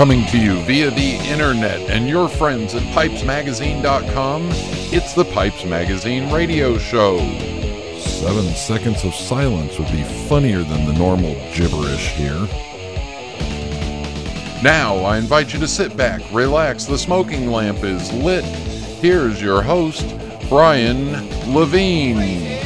Coming to you via the internet and your friends at pipesmagazine.com, it's the Pipes Magazine radio show. Seven seconds of silence would be funnier than the normal gibberish here. Now, I invite you to sit back, relax, the smoking lamp is lit. Here's your host, Brian Levine.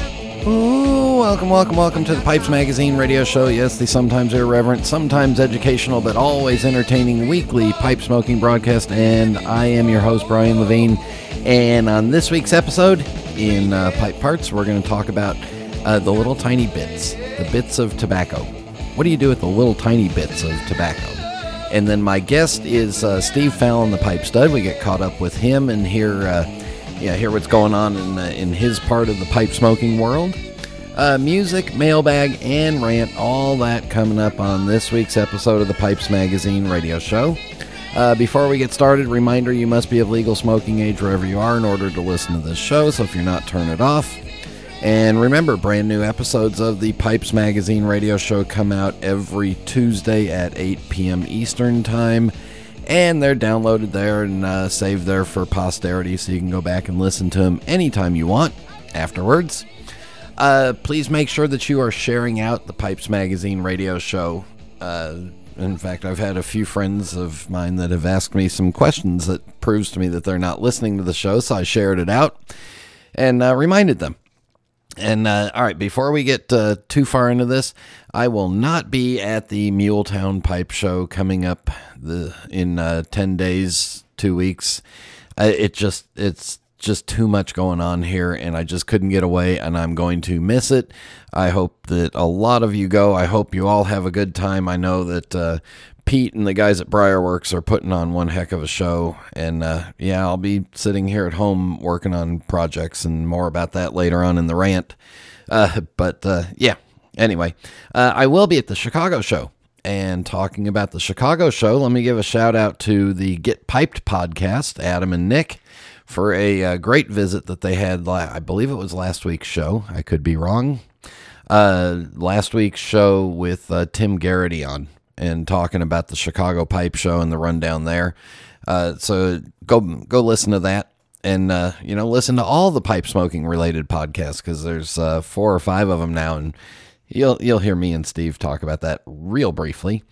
Ooh, welcome, welcome, welcome to the Pipes Magazine radio show. Yes, the sometimes irreverent, sometimes educational, but always entertaining weekly pipe smoking broadcast. And I am your host, Brian Levine. And on this week's episode, in uh, Pipe Parts, we're going to talk about uh, the little tiny bits, the bits of tobacco. What do you do with the little tiny bits of tobacco? And then my guest is uh, Steve Fallon, the pipe stud. We get caught up with him and hear, uh, yeah, hear what's going on in, uh, in his part of the pipe smoking world. Uh, music, mailbag, and rant, all that coming up on this week's episode of the Pipes Magazine radio show. Uh, before we get started, reminder you must be of legal smoking age wherever you are in order to listen to this show, so if you're not, turn it off. And remember, brand new episodes of the Pipes Magazine radio show come out every Tuesday at 8 p.m. Eastern Time. And they're downloaded there and uh, saved there for posterity, so you can go back and listen to them anytime you want afterwards. Uh, please make sure that you are sharing out the Pipes Magazine radio show. Uh, in fact, I've had a few friends of mine that have asked me some questions that proves to me that they're not listening to the show, so I shared it out and uh, reminded them. And uh, all right, before we get uh, too far into this, I will not be at the Muletown Pipe Show coming up the in uh, ten days, two weeks. Uh, it just it's just too much going on here, and I just couldn't get away, and I'm going to miss it. I hope that a lot of you go. I hope you all have a good time. I know that uh, Pete and the guys at Briarworks are putting on one heck of a show, and uh, yeah, I'll be sitting here at home working on projects, and more about that later on in the rant. Uh, but uh, yeah, anyway, uh, I will be at the Chicago show. And talking about the Chicago show, let me give a shout out to the Get Piped podcast, Adam and Nick for a uh, great visit that they had. I believe it was last week's show. I could be wrong. Uh, last week's show with uh, Tim Garrity on and talking about the Chicago Pipe Show and the rundown there. Uh, so go go listen to that and uh, you know listen to all the pipe smoking related podcasts because there's uh, four or five of them now, and you'll you'll hear me and Steve talk about that real briefly.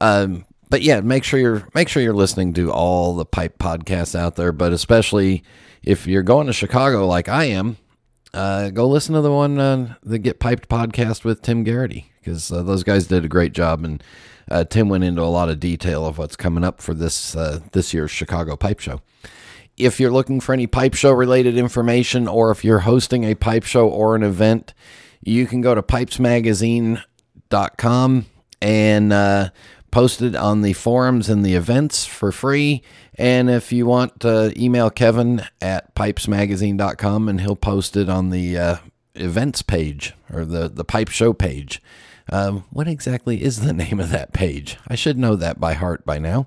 Um, but yeah, make sure you're make sure you're listening to all the pipe podcasts out there, but especially if you're going to Chicago like I am, uh, go listen to the one uh, the Get Piped podcast with Tim Garrity because uh, those guys did a great job, and uh, Tim went into a lot of detail of what's coming up for this uh, this year's Chicago Pipe Show. If you're looking for any pipe show related information, or if you're hosting a pipe show or an event, you can go to pipesmagazine.com and uh, posted on the forums and the events for free. And if you want, uh, email Kevin at pipesmagazine.com and he'll post it on the uh, events page or the, the pipe show page. Um, what exactly is the name of that page? I should know that by heart by now.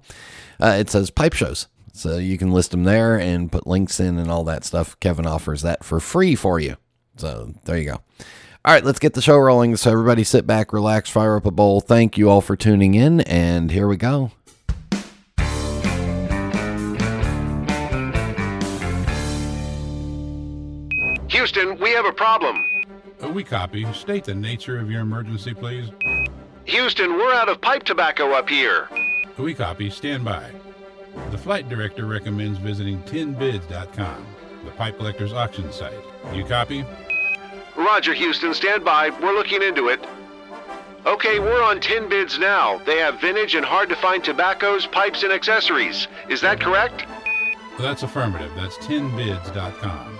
Uh, it says pipe shows. So you can list them there and put links in and all that stuff. Kevin offers that for free for you. So there you go. All right, let's get the show rolling. So, everybody sit back, relax, fire up a bowl. Thank you all for tuning in, and here we go. Houston, we have a problem. Uh, we copy. State the nature of your emergency, please. Houston, we're out of pipe tobacco up here. Uh, we copy. Stand by. The flight director recommends visiting tinbids.com, the pipe collector's auction site. You copy? Roger, Houston. Stand by. We're looking into it. Okay, we're on Tin Bids now. They have vintage and hard to find tobaccos, pipes, and accessories. Is that correct? That's affirmative. That's tinbids.com.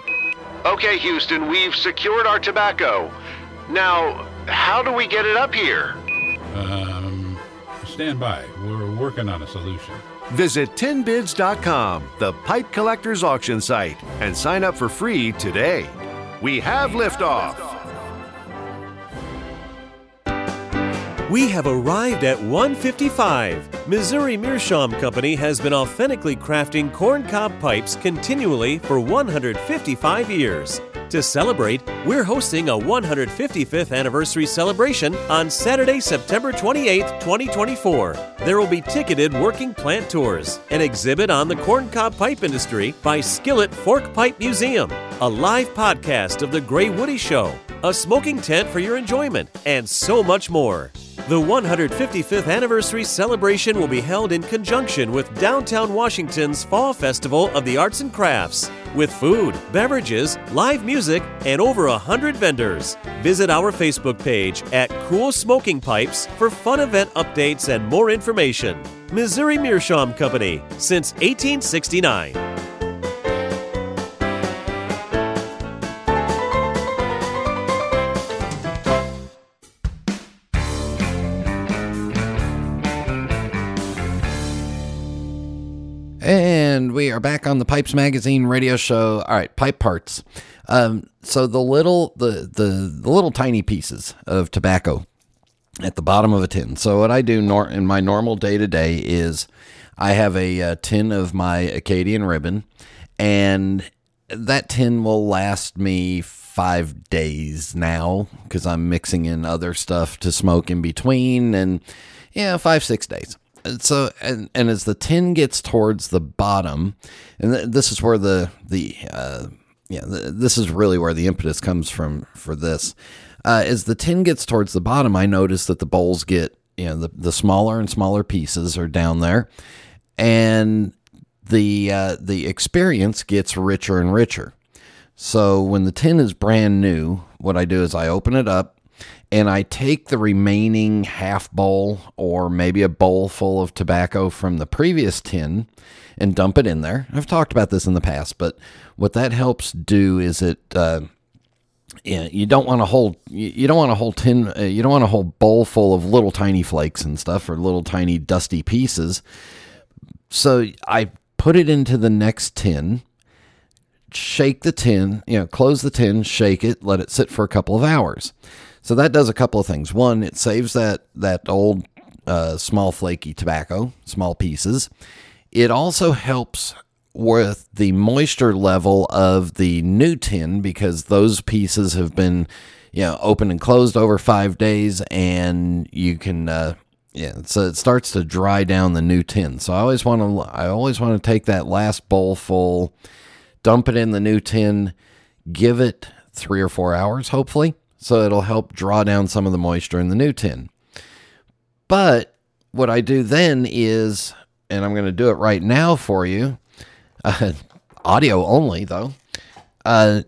Okay, Houston, we've secured our tobacco. Now, how do we get it up here? Um, stand by. We're working on a solution. Visit tinbids.com, the pipe collector's auction site, and sign up for free today. We have liftoff. We have arrived at 155. Missouri Meerschaum Company has been authentically crafting corncob pipes continually for 155 years. To celebrate, we're hosting a 155th anniversary celebration on Saturday, September 28, 2024. There will be ticketed working plant tours, an exhibit on the corncob pipe industry by Skillet Fork Pipe Museum, a live podcast of The Gray Woody Show, a smoking tent for your enjoyment, and so much more. The 155th anniversary celebration will be held in conjunction with Downtown Washington's Fall Festival of the Arts and Crafts, with food, beverages, live music, and over a hundred vendors. Visit our Facebook page at Cool Smoking Pipes for fun event updates and more information. Missouri Meerschaum Company since 1869. We are back on the Pipes Magazine radio show. All right, pipe parts. Um, so the little the, the the little tiny pieces of tobacco at the bottom of a tin. So what I do nor- in my normal day to day is I have a, uh tin of my Acadian ribbon, and that tin will last me five days now because I'm mixing in other stuff to smoke in between, and yeah, five six days. And So and, and as the tin gets towards the bottom, and th- this is where the the uh, yeah th- this is really where the impetus comes from for this. Uh, as the tin gets towards the bottom, I notice that the bowls get you know the the smaller and smaller pieces are down there, and the uh, the experience gets richer and richer. So when the tin is brand new, what I do is I open it up and I take the remaining half bowl or maybe a bowl full of tobacco from the previous tin and dump it in there. I've talked about this in the past, but what that helps do is it uh, you don't want a whole you you don't want a whole tin uh, you don't want a whole bowl full of little tiny flakes and stuff or little tiny dusty pieces. So I put it into the next tin, shake the tin, you know, close the tin, shake it, let it sit for a couple of hours. So that does a couple of things. One, it saves that that old uh, small flaky tobacco, small pieces. It also helps with the moisture level of the new tin because those pieces have been, you know, open and closed over five days, and you can, uh, yeah. So it starts to dry down the new tin. So I always want to, I always want to take that last bowl full, dump it in the new tin, give it three or four hours, hopefully, so it'll help draw down some of the moisture in the new tin. But what I do then is, and I'm going to do it right now for you, uh, audio only though. Uh,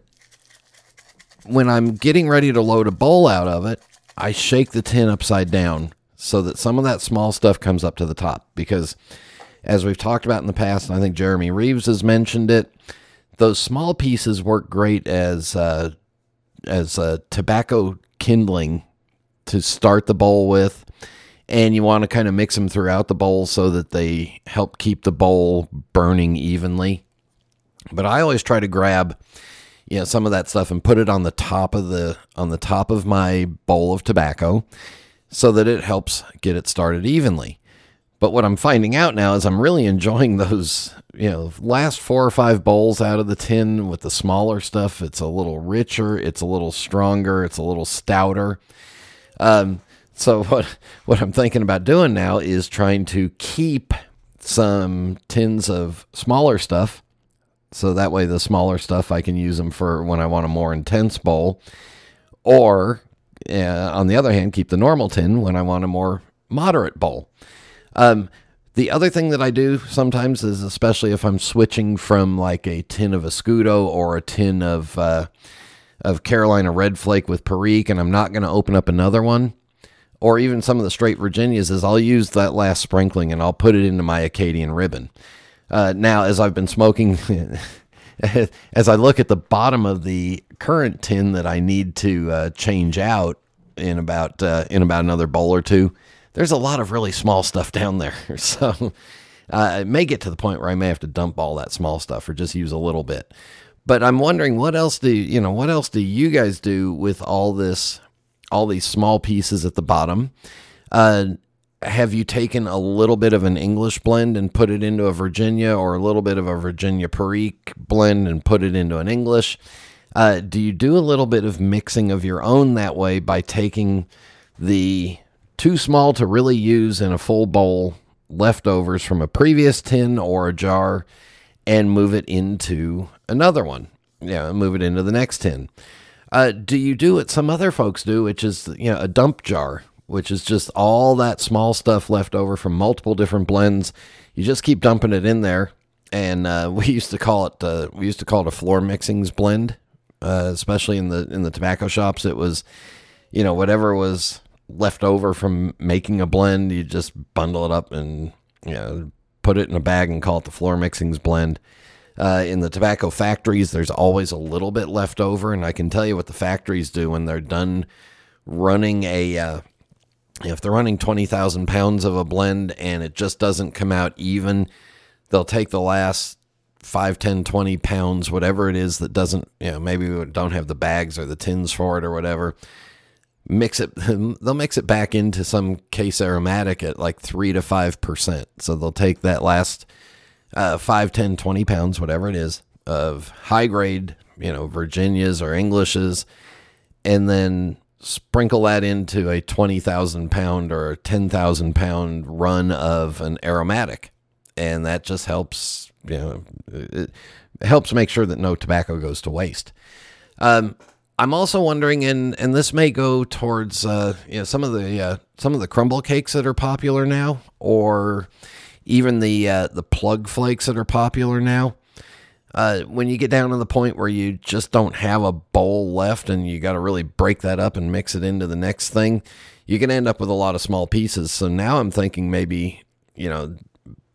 when I'm getting ready to load a bowl out of it, I shake the tin upside down so that some of that small stuff comes up to the top. Because as we've talked about in the past, and I think Jeremy Reeves has mentioned it, those small pieces work great as uh, as a tobacco kindling to start the bowl with. And you want to kind of mix them throughout the bowl so that they help keep the bowl burning evenly. But i always try to grab you know some of that stuff and put it on the top of the on the top of my bowl of tobacco so that it helps get it started evenly but what i'm finding out now is i'm really enjoying those you know last four or five bowls out of the tin with the smaller stuff. It's a little richer it's a little stronger it's a little stouter. Um, so what what I'm thinking about doing now is trying to keep some tins of smaller stuff, so that way the smaller stuff I can use them for when I want a more intense bowl, or uh, on the other hand, keep the normal tin when I want a more moderate bowl. Um, the other thing that I do sometimes is, especially if I'm switching from like a tin of Escudo or a tin of uh, of Carolina Red Flake with Perique, and I'm not going to open up another one, or even some of the straight Virginias, is I'll use that last sprinkling and I'll put it into my Acadian ribbon. Uh, now, as I've been smoking, as I look at the bottom of the current tin that I need to uh, change out in about uh, in about another bowl or two, there's a lot of really small stuff down there. So uh, it may get to the point where I may have to dump all that small stuff or just use a little bit. But I'm wondering what else do you know? What else do you guys do with all this, all these small pieces at the bottom? Uh, have you taken a little bit of an English blend and put it into a Virginia, or a little bit of a Virginia Perique blend and put it into an English? Uh, do you do a little bit of mixing of your own that way by taking the too small to really use in a full bowl leftovers from a previous tin or a jar and move it into another one? Yeah, move it into the next tin. Uh, do you do what some other folks do, which is you know a dump jar, which is just all that small stuff left over from multiple different blends? You just keep dumping it in there, and uh, we used to call it uh, we used to call it a floor mixings blend uh, especially in the in the tobacco shops. It was, you know, whatever was left over from making a blend, you just bundle it up and you know put it in a bag and call it the floor mixings blend. Uh, in the tobacco factories, there's always a little bit left over, and I can tell you what the factories do when they're done running a. Uh, if they're running 20,000 pounds of a blend and it just doesn't come out even, they'll take the last 5 10 20 pounds whatever it is that doesn't you know maybe we don't have the bags or the tins for it or whatever mix it they'll mix it back into some case aromatic at like 3 to 5 percent so they'll take that last uh, 5 10 20 pounds whatever it is of high grade you know virginias or englishes and then sprinkle that into a 20,000 pound or 10,000 pound run of an aromatic and that just helps you know, it helps make sure that no tobacco goes to waste. Um, I'm also wondering, and and this may go towards uh, you know some of the uh, some of the crumble cakes that are popular now, or even the uh, the plug flakes that are popular now. Uh, when you get down to the point where you just don't have a bowl left, and you got to really break that up and mix it into the next thing, you can end up with a lot of small pieces. So now I'm thinking maybe you know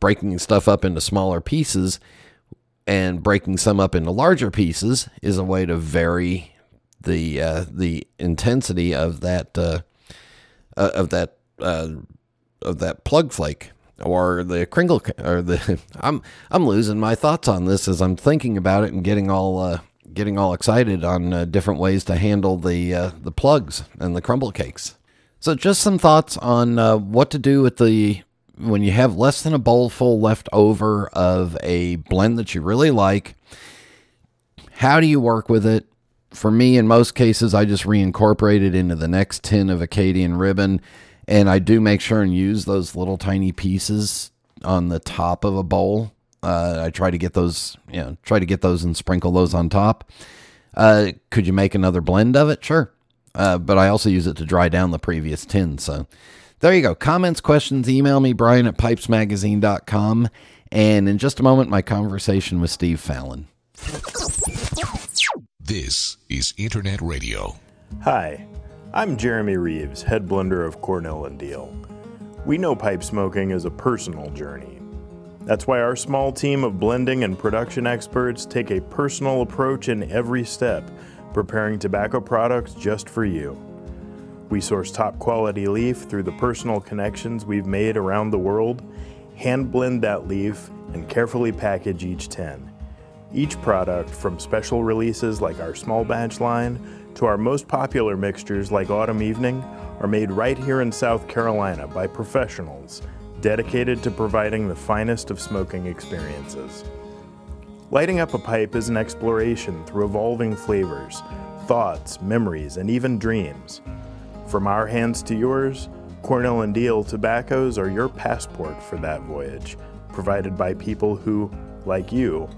breaking stuff up into smaller pieces and breaking some up into larger pieces is a way to vary the uh, the intensity of that uh, uh, of that uh, of that plug flake or the kringle or the I'm I'm losing my thoughts on this as I'm thinking about it and getting all uh, getting all excited on different ways to handle the the plugs and the crumble cakes. So just some thoughts on what to do with the when you have less than a bowl full left over of a blend that you really like, how do you work with it? For me, in most cases, I just reincorporate it into the next tin of Acadian ribbon, and I do make sure and use those little tiny pieces on the top of a bowl. Uh, I try to get those, you know, try to get those and sprinkle those on top. Uh, could you make another blend of it? Sure. Uh, but I also use it to dry down the previous tin. So there you go. Comments, questions, email me, Brian at pipesmagazine.com. And in just a moment, my conversation with Steve Fallon. This is Internet Radio. Hi, I'm Jeremy Reeves, head blender of Cornell and Diehl. We know pipe smoking is a personal journey. That's why our small team of blending and production experts take a personal approach in every step, preparing tobacco products just for you. We source top quality leaf through the personal connections we've made around the world, hand blend that leaf, and carefully package each tin. Each product, from special releases like our small batch line to our most popular mixtures like Autumn Evening, are made right here in South Carolina by professionals dedicated to providing the finest of smoking experiences. Lighting up a pipe is an exploration through evolving flavors, thoughts, memories, and even dreams. From our hands to yours, Cornell and Diehl tobaccos are your passport for that voyage, provided by people who, like you,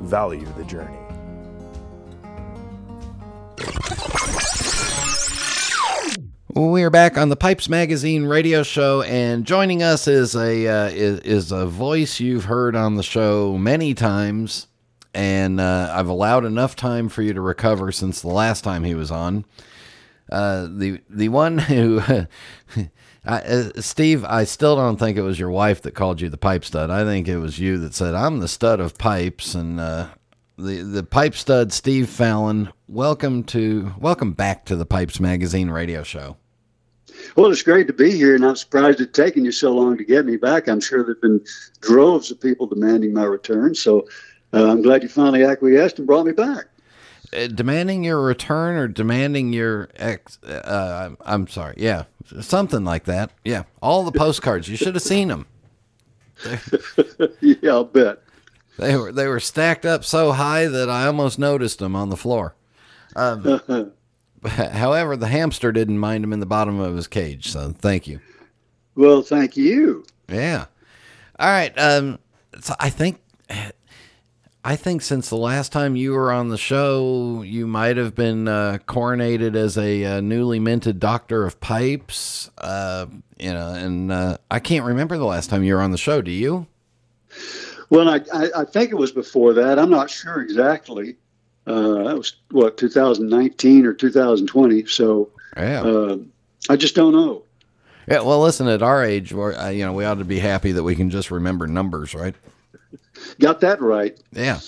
value the journey. We are back on the Pipes Magazine radio show, and joining us is a uh, is, is a voice you've heard on the show many times, and uh, I've allowed enough time for you to recover since the last time he was on. Uh, the the one who uh, Steve, I still don't think it was your wife that called you the pipe stud. I think it was you that said I'm the stud of pipes, and uh, the the pipe stud, Steve Fallon. Welcome to welcome back to the Pipes Magazine radio show. Well, it's great to be here, and I'm surprised it's taken you so long to get me back. I'm sure there've been droves of people demanding my return, so uh, I'm glad you finally acquiesced and brought me back. Uh, demanding your return or demanding your ex. Uh, I'm sorry. Yeah, something like that. Yeah, all the postcards. You should have seen them. yeah, I'll bet. They were they were stacked up so high that I almost noticed them on the floor. Um, however, the hamster didn't mind him in the bottom of his cage. So thank you. Well, thank you. Yeah. All right. Um, so I think I think since the last time you were on the show, you might have been uh, coronated as a uh, newly minted doctor of pipes. Uh, you know, and uh, I can't remember the last time you were on the show. Do you? Well, I, I, I think it was before that. I'm not sure exactly. Uh, that was what 2019 or 2020. So yeah, uh, I just don't know. Yeah, well, listen, at our age, we're, uh, you know, we ought to be happy that we can just remember numbers, right? Got that right. Yeah.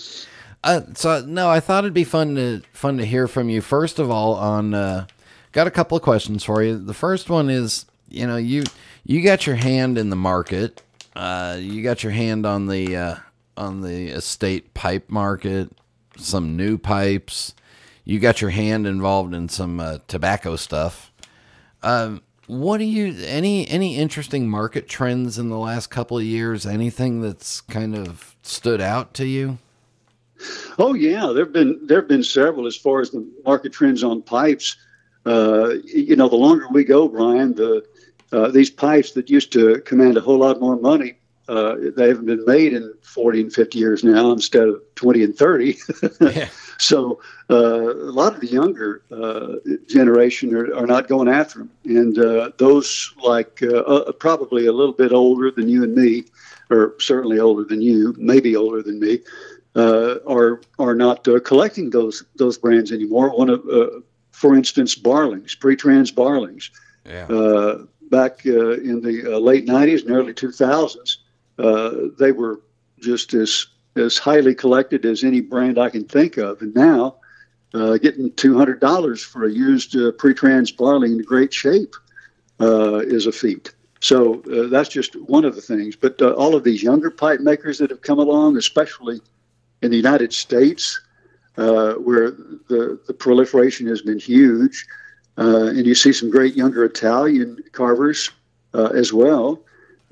Uh, so no, I thought it'd be fun to fun to hear from you. First of all, on uh, got a couple of questions for you. The first one is, you know, you you got your hand in the market. Uh, you got your hand on the uh, on the estate pipe market, some new pipes. You got your hand involved in some uh, tobacco stuff. Um, what do you any any interesting market trends in the last couple of years? Anything that's kind of stood out to you? Oh yeah, there've been there've been several as far as the market trends on pipes. Uh, you know, the longer we go, Brian, the uh, these pipes that used to command a whole lot more money, uh, they haven't been made in 40 and 50 years now instead of 20 and 30. yeah. So uh, a lot of the younger uh, generation are, are, not going after them, and uh, those like uh, uh, probably a little bit older than you and me, or certainly older than you, maybe older than me, uh, are are not collecting those those brands anymore. One of, for instance, Barlings, pre-trans Barlings. Yeah. back in the late '90s and early 2000s, they were just as as highly collected as any brand I can think of. And now, uh, getting $200 for a used uh, pre-trans Barling in great shape uh, is a feat. So uh, that's just one of the things. But uh, all of these younger pipe makers that have come along, especially in the United States, uh, where the, the proliferation has been huge, and you see some great younger Italian carvers as well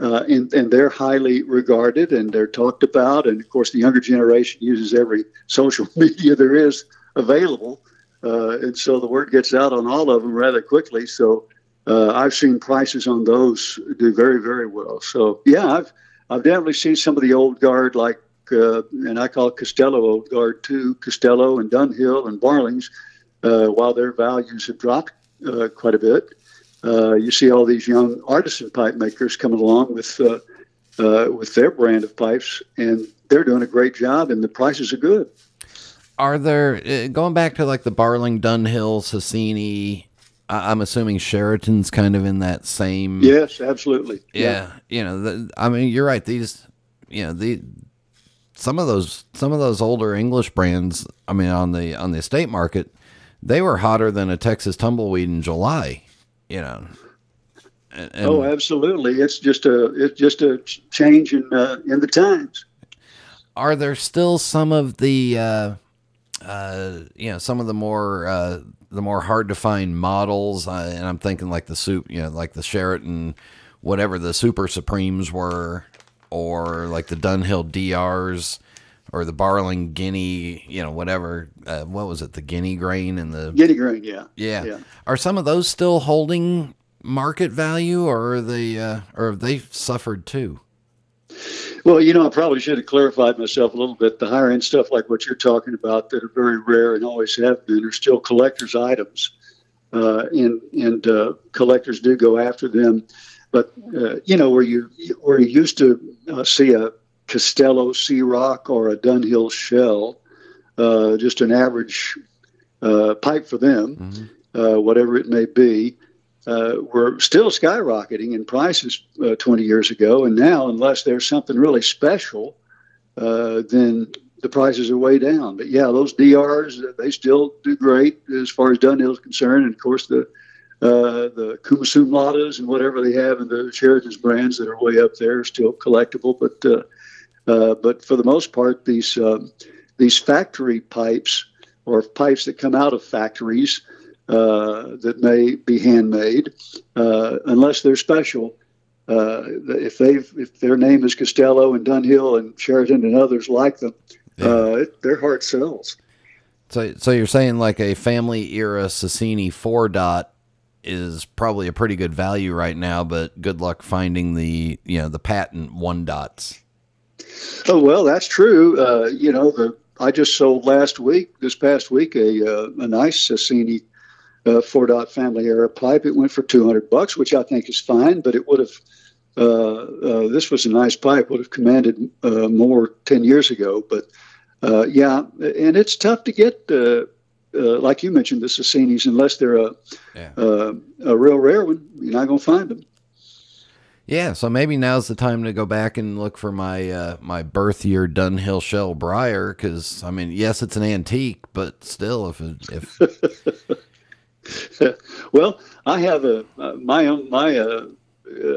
uh, and, and they're highly regarded and they're talked about. And of course, the younger generation uses every social media there is available. Uh, and so the word gets out on all of them rather quickly. So uh, I've seen prices on those do very, very well. So yeah, I've I've definitely seen some of the old guard like, uh, and I call Castello old guard too, Castello and Dunhill and Barlings, uh, while their values have dropped uh, quite a bit uh, you see all these young artisan pipe makers coming along with uh, uh, with their brand of pipes, and they're doing a great job, and the prices are good. Are there uh, going back to like the Barling, Dunhill, Sasieni? I'm assuming Charatan's kind of in that same. Yes, absolutely. Yeah, yeah. you know, the, I mean, you're right. These, you know, the some of those some of those older English brands. I mean, on the on the estate market, they were hotter than a Texas tumbleweed in July you know. And, oh, absolutely! It's just a it's just a change in uh, in the times. Are there still some of the uh, uh, you know some of the more uh, the more hard to find models? Uh, and I'm thinking like the soup, you know, like the Charatan, whatever the Super Supremes were, or like the Dunhill DRs or the Barling Guinea, you know, whatever. Uh, what was it? The Guinea grain and the Guinea grain, yeah. yeah. yeah. Are some of those still holding market value, or are they, uh, or have they suffered too? Well, you know, I probably should have clarified myself a little bit. The higher end stuff, like what you're talking about, that are very rare and always have been, are still collectors' items, uh, and and uh, collectors do go after them. But uh, you know, where you where you used to uh, see a Castello Sea-Rock or a Dunhill Shell, uh, just an average uh, pipe for them, mm-hmm. uh, whatever it may be, uh, were still skyrocketing in prices uh, 20 years ago. And now, unless there's something really special, uh, then the prices are way down. But yeah, those DRs, they still do great as far as Dunhill is concerned. And of course, the uh, the Kumasumladas and whatever they have in the Charatan's brands that are way up there are still collectible. But uh, uh, but for the most part, these uh, these factory pipes or pipes that come out of factories uh, that may be handmade, uh, unless they're special. Uh, if they've if their name is Castello and Dunhill and Charatan and others like them, yeah. Uh, their heart sells. So, so you're saying like a family era Sasieni four dot is probably a pretty good value right now, but good luck finding the you know the patent one dots. Oh well, that's true. Uh, you know, the I just sold last week, this past week, a uh, a nice Sasieni uh, four dot family era pipe. It went for two hundred bucks, which I think is fine, but it would have. Uh, uh, this was a nice pipe. Would have commanded uh, more ten years ago, but uh, yeah, and it's tough to get, uh, uh, like you mentioned, the Sasienis, unless they're a, yeah. Uh, a real rare one. You're not going to find them. Yeah, so maybe now's the time to go back and look for my uh, my birth year Dunhill Shell Briar because I mean, yes, it's an antique, but still, if if well, I have a uh, my own my uh,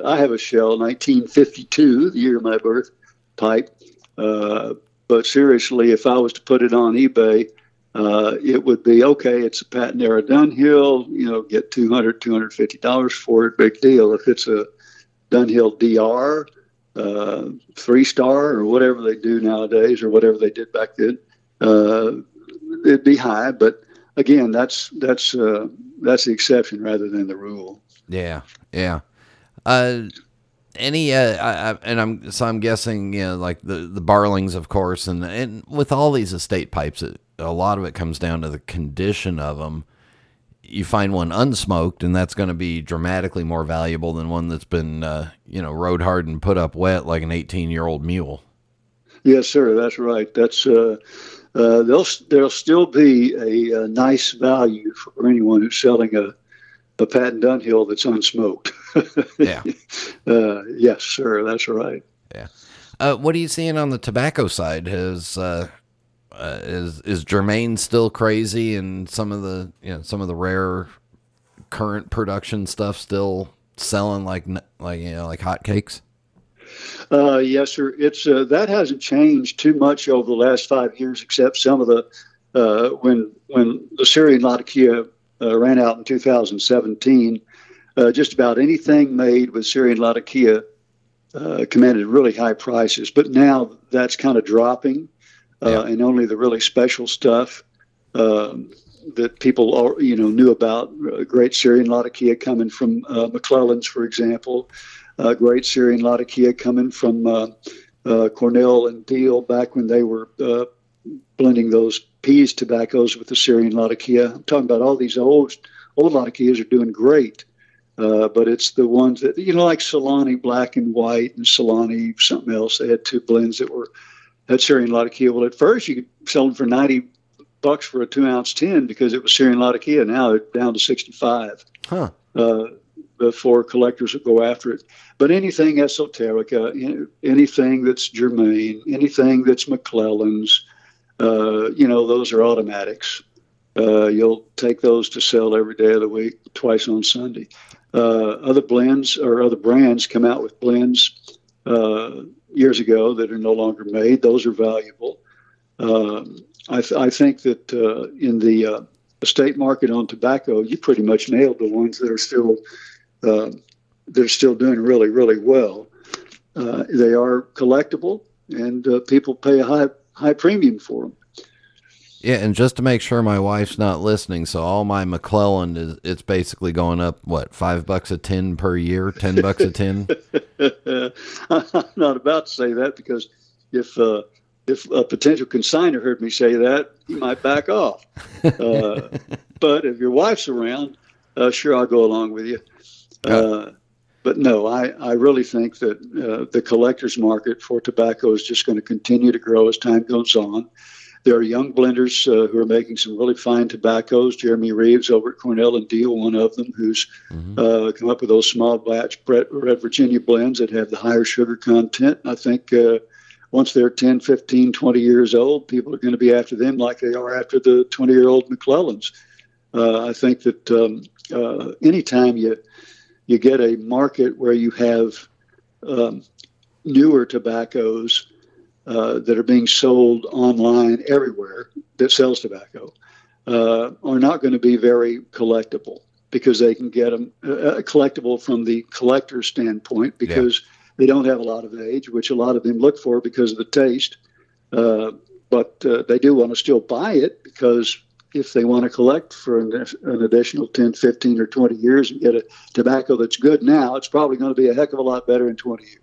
I have a Shell 1952, the year of my birth, pipe. Uh, but seriously, if I was to put it on eBay, uh, it would be okay. It's a patent era Dunhill. You know, get 200 $250 for it. Big deal. If it's a Dunhill DR, uh, three star, or whatever they do nowadays, or whatever they did back then, uh, it'd be high. But again, that's that's uh, that's the exception rather than the rule. Yeah, yeah. Uh, any uh, I, I, and I'm so I'm guessing you know like the the Barlings of course and and with all these estate pipes it, a lot of it comes down to the condition of them you find one unsmoked and that's going to be dramatically more valuable than one that's been uh, you know road hard and put up wet like an 18 year old mule yes sir that's right that's uh, uh, there'll there'll still be a, a nice value for anyone who's selling a a patent Dunhill that's unsmoked. yeah. Uh, yes, sir. That's right. Yeah. Uh, what are you seeing on the tobacco side? Has uh, uh, is is Germain still crazy, and some of the you know some of the rare current production stuff still selling like like you know like hotcakes? Uh, yes, sir. It's uh, that hasn't changed too much over the last five years, except some of the uh, when when the Syrian Latakia uh, ran out in 2017. Uh, just about anything made with Syrian Latakia commanded really high prices, but now that's kind of dropping, yeah. and only the really special stuff um, that people are, you know knew about. Uh, great Syrian Latakia coming from uh, McClelland's, for example. great Syrian Latakia coming from Cornell and Diehl back when they were blending those Pease tobaccos with the Syrian Latakia. I'm talking about all these old old Latakias are doing great, uh, but it's the ones that you know, like Solani Black and White and Solani something else. They had two blends that were had Syrian Latakia. Well, at first you could sell them for ninety bucks for a two ounce tin because it was Syrian Latakia. Now they're down to sixty five. Huh. Uh, before collectors would go after it. But anything esoterica, anything that's Germain, anything that's McClelland's, uh, you know, those are automatics. Uh, you'll take those to sell every day of the week, twice on Sunday. Uh, other blends or other brands come out with blends uh, years ago that are no longer made. Those are valuable. Um, I, th- I, think that uh, in the estate market on tobacco, you pretty much nailed the ones that are still that are still doing really, really well. they are collectible, and people pay a high high premium for them. Yeah, and just to make sure my wife's not listening, so all my McClelland is it's basically going up what five bucks a tin per year, ten bucks a tin. I'm not about to say that because if uh, if a potential consigner heard me say that, he might back off. Uh, but if your wife's around, uh, sure, I'll go along with you. Uh, but no, I, I really think that uh, the collector's market for tobacco is just going to continue to grow as time goes on. There are young blenders uh, who are making some really fine tobaccos. Jeremy Reeves over at Cornell and Diehl, one of them, who's mm-hmm. uh, come up with those small batch Red Virginia blends that have the higher sugar content. I think uh, once they're 10, 15, 20 years old, people are going to be after them like they are after the 20 year old McClellands. Uh, I think that um, uh, anytime you you get a market where you have um, newer tobaccos uh, that are being sold online everywhere that sells tobacco. uh, are not going to be very collectible because they can get them uh, collectible from the collector's standpoint because yeah. they don't have a lot of age, which a lot of them look for because of the taste. Uh, but uh, they do want to still buy it because if they want to collect for an, an, additional 10, 15, or 20 years and get a tobacco that's good now, it's probably going to be a heck of a lot better in 20 years.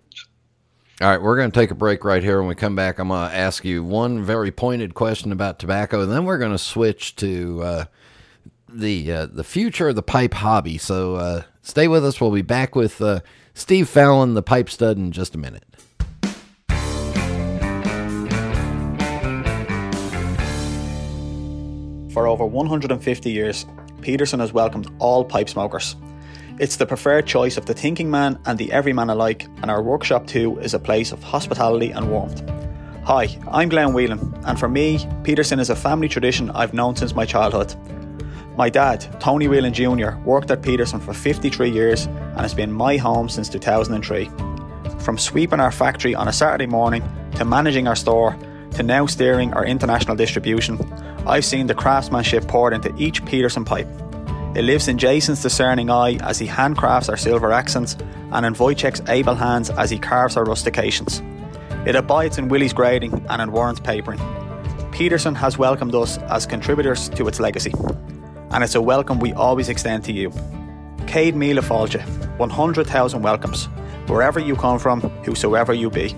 All right, we're going to take a break right here. When we come back, I'm going to ask you one very pointed question about tobacco, and then we're going to switch to uh, the uh, the future of the pipe hobby. So uh, stay with us. We'll be back with uh, Steve Fallon, the pipe stud, in just a minute. For over 150 years, Peterson has welcomed all pipe smokers. It's the preferred choice of the thinking man and the everyman alike, and our workshop too is a place of hospitality and warmth. Hi, I'm Glenn Whelan, and for me, Peterson is a family tradition I've known since my childhood. My dad, Tony Whelan Jr., worked at Peterson for 53 years and has been my home since 2003. From sweeping our factory on a Saturday morning to managing our store to now steering our international distribution, I've seen the craftsmanship poured into each Peterson pipe it lives in Jason's discerning eye as he handcrafts our silver accents, and in Wojciech's able hands as he carves our rustications. It abides in Willie's grading and in Warren's papering. Peterson has welcomed us as contributors to its legacy, and it's a welcome we always extend to you. Céad Míle Fáilte, 100,000 welcomes, wherever you come from, whosoever you be.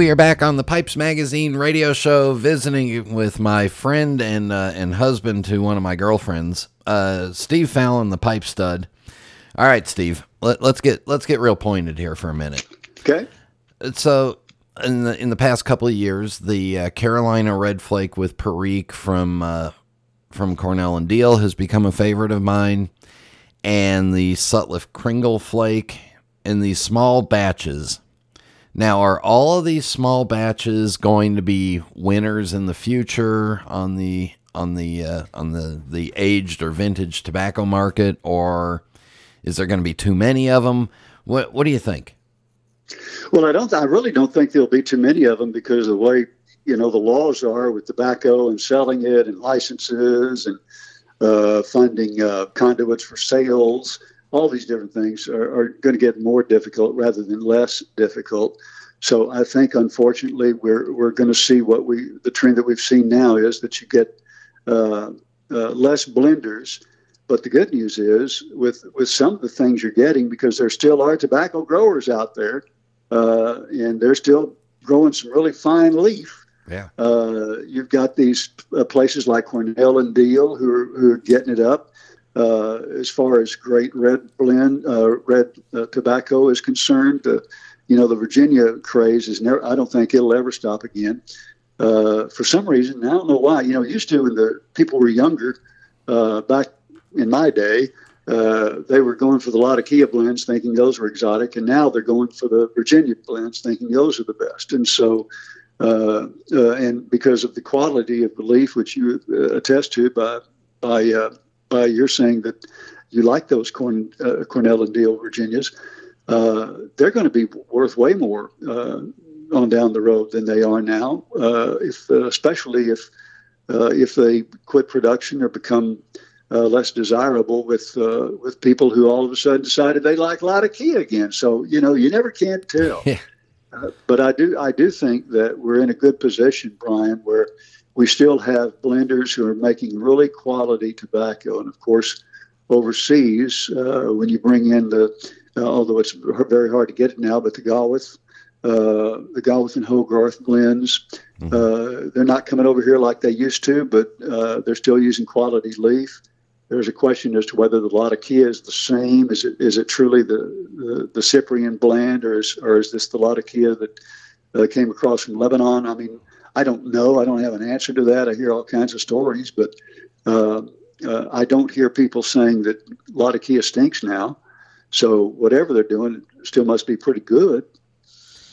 We are back on the Pipes Magazine radio show, visiting with my friend and uh, and husband to one of my girlfriends, uh, Steve Fallon, the pipe stud. All right, Steve, let, us get let's get real pointed here for a minute. Okay. So, in the in the past couple of years, the uh, Carolina Red Flake with Perique from uh, from Cornell and Diehl has become a favorite of mine, and the Sutliff Kringle Flake in these small batches now, are all of these small batches going to be winners in the future on the on the uh, on the the aged or vintage tobacco market, or is there going to be too many of them? What What do you think? Well, I don't. I really don't think there'll be too many of them because of the way you know the laws are with tobacco and selling it and licenses and uh, funding uh, conduits for sales all these different things are, are going to get more difficult rather than less difficult. So I think, unfortunately, we're we're going to see what we the trend that we've seen now is that you get uh, uh, less blenders. But the good news is, with with some of the things you're getting, because there still are tobacco growers out there, uh, and they're still growing some really fine leaf. Yeah. Uh, you've got these uh, places like Cornell and Diehl who are, who are getting it up uh, as far as great red blend, uh, red uh, tobacco is concerned. you know, the Virginia craze is never. I don't think it'll ever stop again. Uh, for some reason, I don't know why. You know, used to when the people were younger, uh, back in my day, uh, they were going for the Latakia blends, thinking those were exotic, and now they're going for the Virginia blends, thinking those are the best. And so, and because of the quality of the leaf, which you attest to by by uh, you're saying that you like those Corn, uh, Cornell and Diehl Virginias, uh, they're going to be worth way more uh, on down the road than they are now. Uh, if uh, especially if if they quit production or become less desirable with with people who all of a sudden decided they like Latakia again. So you know you never can tell. Yeah. but I do I do think that we're in a good position, Brian, where we still have blenders who are making really quality tobacco. And of course, overseas, uh, when you bring in the, uh, although it's very hard to get it now, but the Gawith, uh, the Gawith and Hogarth blends, mm-hmm. Uh, they're not coming over here like they used to, but uh, they're still using quality leaf. There's a question as to whether the Latakia is the same. Is it is it truly the the, the Cyprian blend, or is or is this the Latakia that uh, came across from Lebanon? I mean, I don't know. I don't have an answer to that. I hear all kinds of stories, but uh, uh, I don't hear people saying that Latakia stinks now. So whatever they're doing still must be pretty good.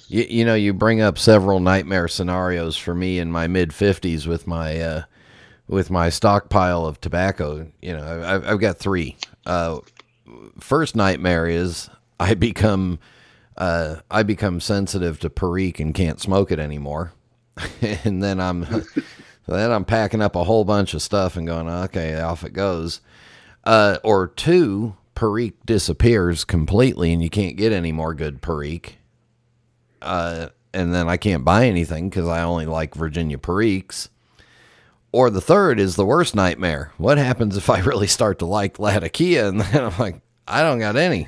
You, you know, you bring up several nightmare scenarios for me in my mid fifties with my uh, with my stockpile of tobacco. You know, I've, I've got three. Uh, first nightmare is I become uh, I become sensitive to Perique and can't smoke it anymore. and then I'm then I'm packing up a whole bunch of stuff and going, okay, off it goes. Uh, or two, Perique disappears completely and you can't get any more good Perique. Uh, and then I can't buy anything because I only like Virginia Periques. Or the third is the worst nightmare. What happens if I really start to like Latakia and then I'm like, I don't got any.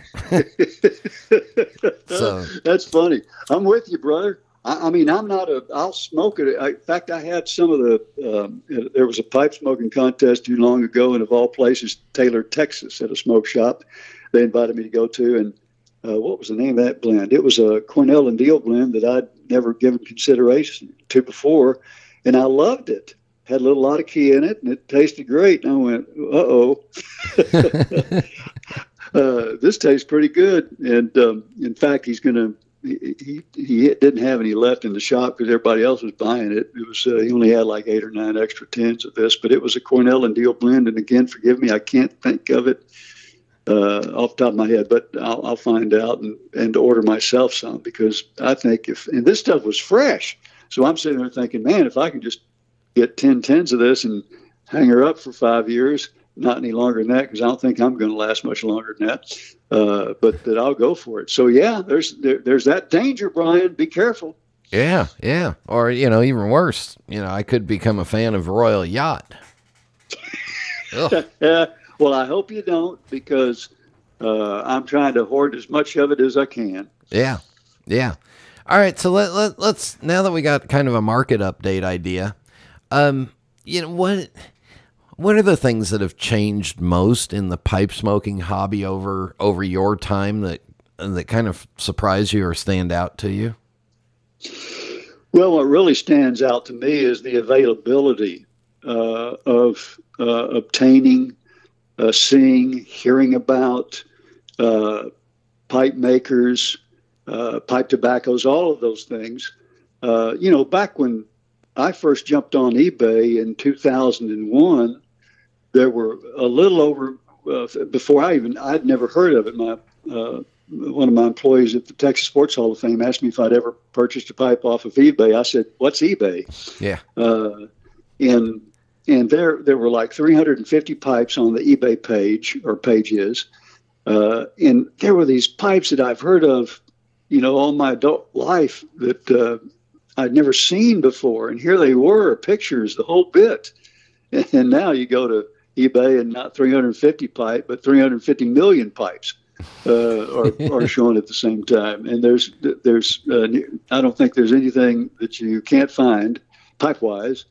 so that's funny. I'm with you, brother. I, I, mean, I'm not a. I'll smoke it. I, in fact, I had some of the. Um, there was a pipe smoking contest too long ago, and of all places, Taylor, Texas, at a smoke shop. They invited me to go to, and uh, what was the name of that blend? It was a Cornell and Diehl blend that I'd never given consideration to before, and I loved it. Had a little Latakia in it, and it tasted great. And I went, "Uh oh." uh, this tastes pretty good. And um, in fact, he's going to. He, he didn't have any left in the shop because everybody else was buying it. It was uh, he only had like eight or nine extra tins of this, but it was a Cornell and Diehl blend. And again, forgive me, I can't think of it uh, off the top of my head, but I'll, I'll find out and, and order myself some because I think if and this stuff was fresh, so I'm sitting there thinking, man, if I can just get 10 tins of this and hang her up for five years, not any longer than that because I don't think I'm going to last much longer than that. Uh, but that I'll go for it. So yeah, there's there, there's that danger, Brian. Be careful. Yeah, yeah. Or you know, even worse, you know, I could become a fan of Royal Yacht. yeah. Well, I hope you don't because uh, I'm trying to hoard as much of it as I can. Yeah, yeah. All right, so let, let let's now that we got kind of a market update idea, um, you know what what are the things that have changed most in the pipe smoking hobby over over your time that that kind of surprise you or stand out to you? Well, what really stands out to me is the availability uh, of uh, obtaining, uh, seeing, hearing about uh, pipe makers, uh, pipe tobaccos, all of those things. Uh, you know, back when I first jumped on eBay in 2001, there were a little over uh, before I even I'd never heard of it. My uh, one of my employees at the Texas Sports Hall of Fame asked me if I'd ever purchased a pipe off of eBay. I said, "What's eBay?" Yeah. Uh, and and there there were like 350 pipes on the eBay page or pages, uh, and there were these pipes that I've heard of, you know, all my adult life that uh, I'd never seen before, and here they were, pictures, the whole bit. And now you go to eBay and not 350 pipe, but 350 million pipes uh, are, are shown at the same time. And there's there's uh, I don't think there's anything that you can't find pipe wise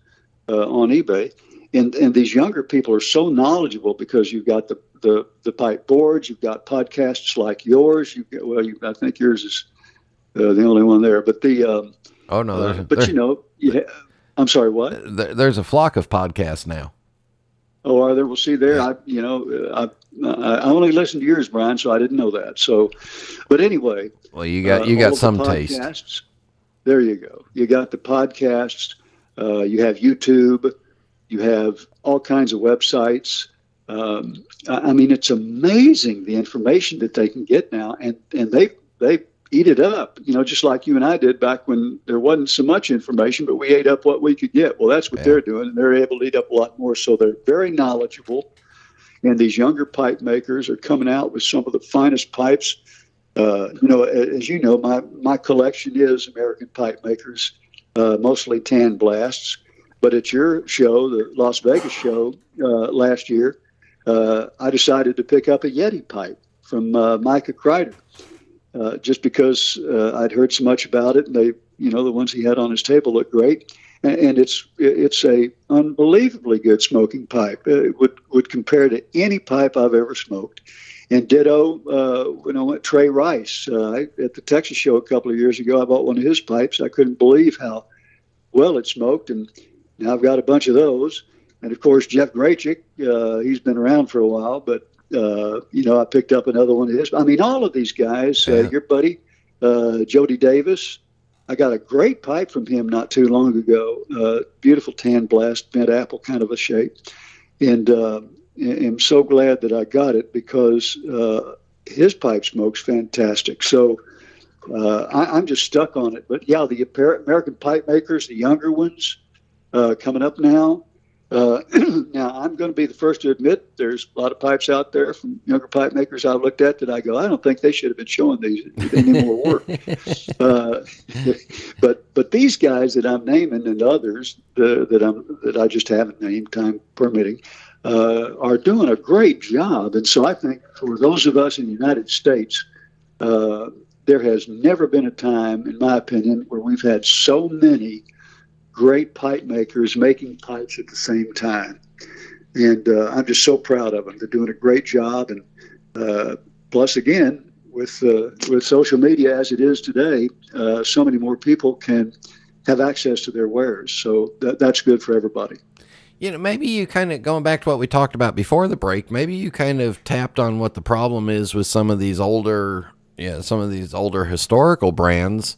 uh, on eBay. And and these younger people are so knowledgeable because you've got the the, the pipe boards, you've got podcasts like yours. You well, you, I think yours is uh, the only one there, but the um, oh no, uh, but you know, yeah, I'm sorry, what? There's a flock of podcasts now. Oh, are there? We'll see there. I, you know, I, I only listened to yours, Brian, so I didn't know that. So, but anyway. Well, you got you uh, got some taste. There you go. You got the podcasts. Uh, you have YouTube. You have all kinds of websites. Um, I, I mean, it's amazing the information that they can get now, and and they they eat it up, you know, just like you and I did back when there wasn't so much information, but we ate up what we could get. Well, that's what yeah. they're doing, and they're able to eat up a lot more. So they're very knowledgeable. And these younger pipe makers are coming out with some of the finest pipes. Uh, you know, as you know, my, my collection is American pipe makers, uh, mostly tan blasts. But at your show, the Las Vegas show uh, last year, uh, I decided to pick up a Yeti pipe from uh, Micah Kreider uh, just because uh, I'd heard so much about it, and they, you know, the ones he had on his table looked great, and, and it's it's a unbelievably good smoking pipe. It would would compare to any pipe I've ever smoked. And ditto, uh, I went Trey Rice uh, at the Texas show a couple of years ago, I bought one of his pipes. I couldn't believe how well it smoked, and now I've got a bunch of those. And of course, Jeff Gracik, uh, he's been around for a while, but uh, you know, I picked up another one of his. I mean, all of these guys, uh, yeah. uh, your buddy, uh, Jody Davis, I got a great pipe from him not too long ago. Uh, beautiful tan blast, bent apple kind of a shape. And I'm so glad that I got it because uh, his pipe smoke's fantastic. So, uh, I, am just stuck on it. But yeah, the American pipe makers, the younger ones, uh, coming up now. Uh, now, I'm going to be the first to admit there's a lot of pipes out there from younger pipe makers I've looked at that I go, I don't think they should have been showing these any more work. uh, but but these guys that I'm naming and others uh, that I'm that I just haven't named, time permitting, uh, are doing a great job. And so I think for those of us in the United States, uh, there has never been a time, in my opinion, where we've had so many great pipe makers making pipes at the same time. And uh, I'm just so proud of them. They're doing a great job. And uh, plus, again, with uh, with social media as it is today, uh, so many more people can have access to their wares. So that, that's good for everybody. You know, maybe you kind of going back to what we talked about before the break. Maybe you kind of tapped on what the problem is with some of these older, yeah, some of these older historical brands.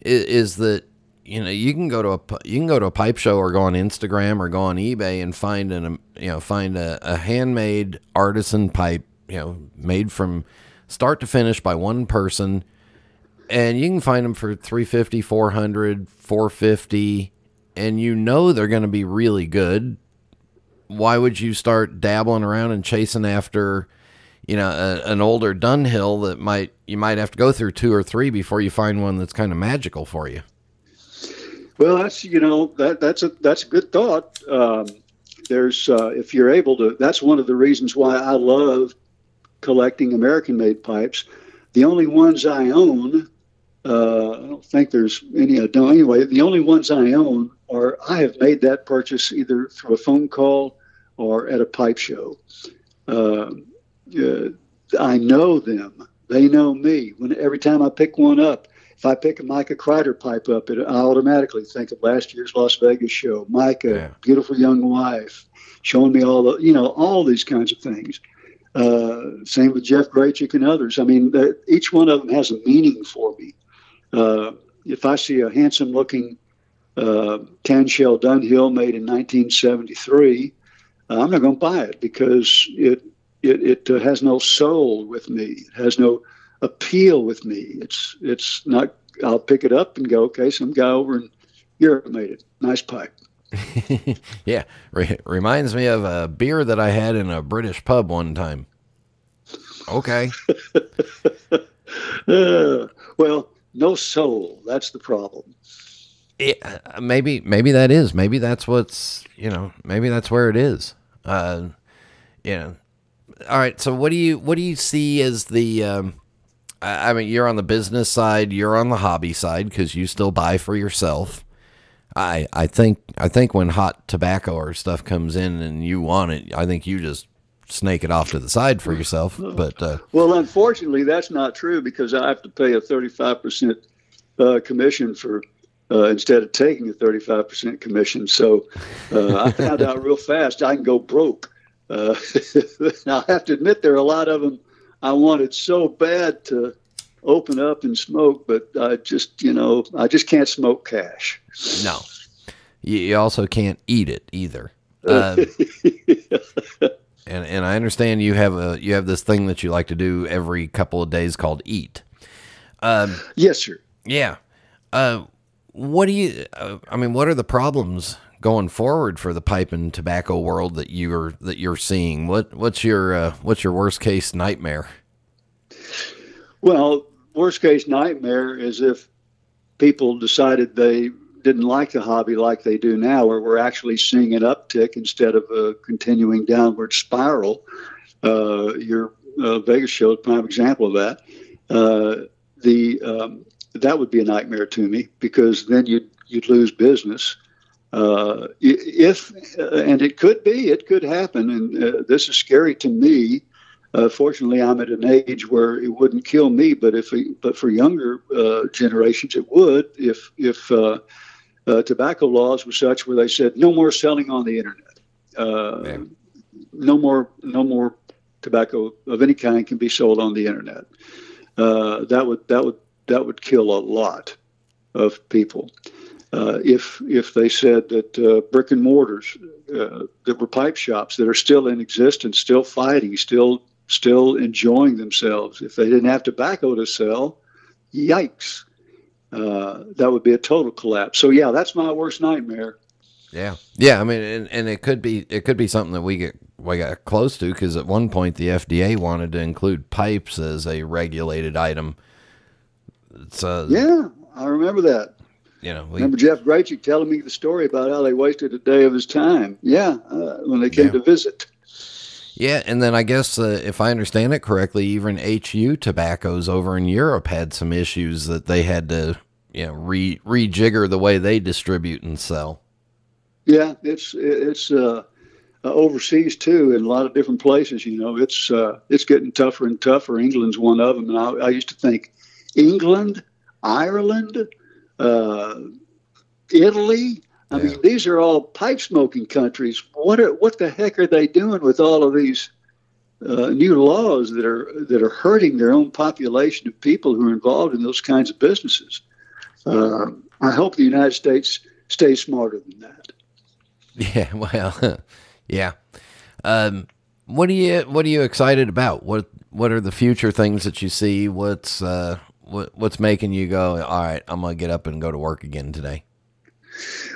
Is, is that you know you can go to a you can go to a pipe show or go on Instagram or go on eBay and find an you know find a, a handmade artisan pipe you know made from start to finish by one person. And you can find them for 350 400 450 and you know they're going to be really good. Why would you start dabbling around and chasing after you know a, an older dunhill that might you might have to go through two or three before you find one that's kind of magical for you well, that's you know that that's a that's a good thought. Um, there's uh, if you're able to. That's one of the reasons why I love collecting American-made pipes. The only ones I own, uh, I don't think there's any I don't anyway. The only ones I own are I have made that purchase either through a phone call or at a pipe show. Uh, uh I know them. They know me. When every time I pick one up, if I pick a Micah Kreider pipe up, it, I automatically think of last year's Las Vegas show. Micah, yeah. beautiful young wife, showing me all the, you know, all these kinds of things. Uh, same with Jeff Gracik and others. I mean, the, each one of them has a meaning for me. Uh, if I see a handsome looking uh, tan shell Dunhill made in 1973, uh, I'm not going to buy it because it it, it uh, has no soul with me. It has no appeal with me. It's it's not. I'll pick it up and go. Okay, some guy over in Europe made it. Nice pipe. yeah, re- reminds me of a beer that I had in a British pub one time. Okay. uh, well, no soul. That's the problem. Yeah, maybe maybe that is. Maybe that's what's you know. Maybe that's where it is. Uh, you know. All right. So what do you what do you see as the um, I mean, you're on the business side, you're on the hobby side because you still buy for yourself. I I think I think when hot tobacco or stuff comes in and you want it, I think you just snake it off to the side for yourself. But uh, well, unfortunately, that's not true because I have to pay a 35 percent uh, commission for uh, instead of taking a 35 percent commission. So uh, I found out real fast I can go broke. Uh, now I have to admit there are a lot of them I wanted so bad to open up and smoke, but I just, you know, I just can't smoke cash. No. You also can't eat it either. Uh, and and I understand you have a you have this thing that you like to do every couple of days called eat. Um, yes, sir. Yeah. Uh, what do you? Uh, I mean, what are the problems going forward for the pipe and tobacco world that you're that you're seeing? What what's your uh, what's your worst case nightmare? Well, worst case nightmare is if people decided they didn't like the hobby like they do now, or we're actually seeing an uptick instead of a continuing downward spiral. Uh, your uh, Vegas show is a prime example of that. Uh, the um, that would be a nightmare to me because then you'd you'd lose business. Uh, if uh, and it could be, it could happen, and uh, this is scary to me. Uh, fortunately, I'm at an age where it wouldn't kill me, but if but for younger uh, generations, it would. If if uh, tobacco laws were such where they said no more selling on the internet, no more no more tobacco of any kind can be sold on the internet. that would that would that would kill a lot of people. Uh, if if they said that uh, brick and mortars uh, that were pipe shops that are still in existence, still fighting, still still enjoying themselves, if they didn't have tobacco to sell, yikes, uh, that would be a total collapse. So yeah, that's my worst nightmare. Yeah, yeah. I mean, and, and it could be it could be something that we get we got close to because at one point the FDA wanted to include pipes as a regulated item. So yeah, I remember that. You know, we, remember Jeff Gracik telling me the story about how they wasted a day of his time. Yeah, uh, when they came yeah. to visit. Yeah, and then I guess uh, if I understand it correctly, even HU tobaccos over in Europe had some issues that they had to, you know, re rejigger the way they distribute and sell. Yeah, it's it's uh, uh, overseas too, in a lot of different places. You know, it's uh, it's getting tougher and tougher. England's one of them, and I, I used to think England, Ireland, uh, Italy. I yeah. mean, these are all pipe smoking countries. What are, what the heck are they doing with all of these uh, new laws that are that are hurting their own population of people who are involved in those kinds of businesses? Uh, I hope the United States stays smarter than that. Yeah, well, yeah. Um, what are you What are you excited about? What What are the future things that you see? What's uh, what What's making you go? All right, I'm gonna get up and go to work again today.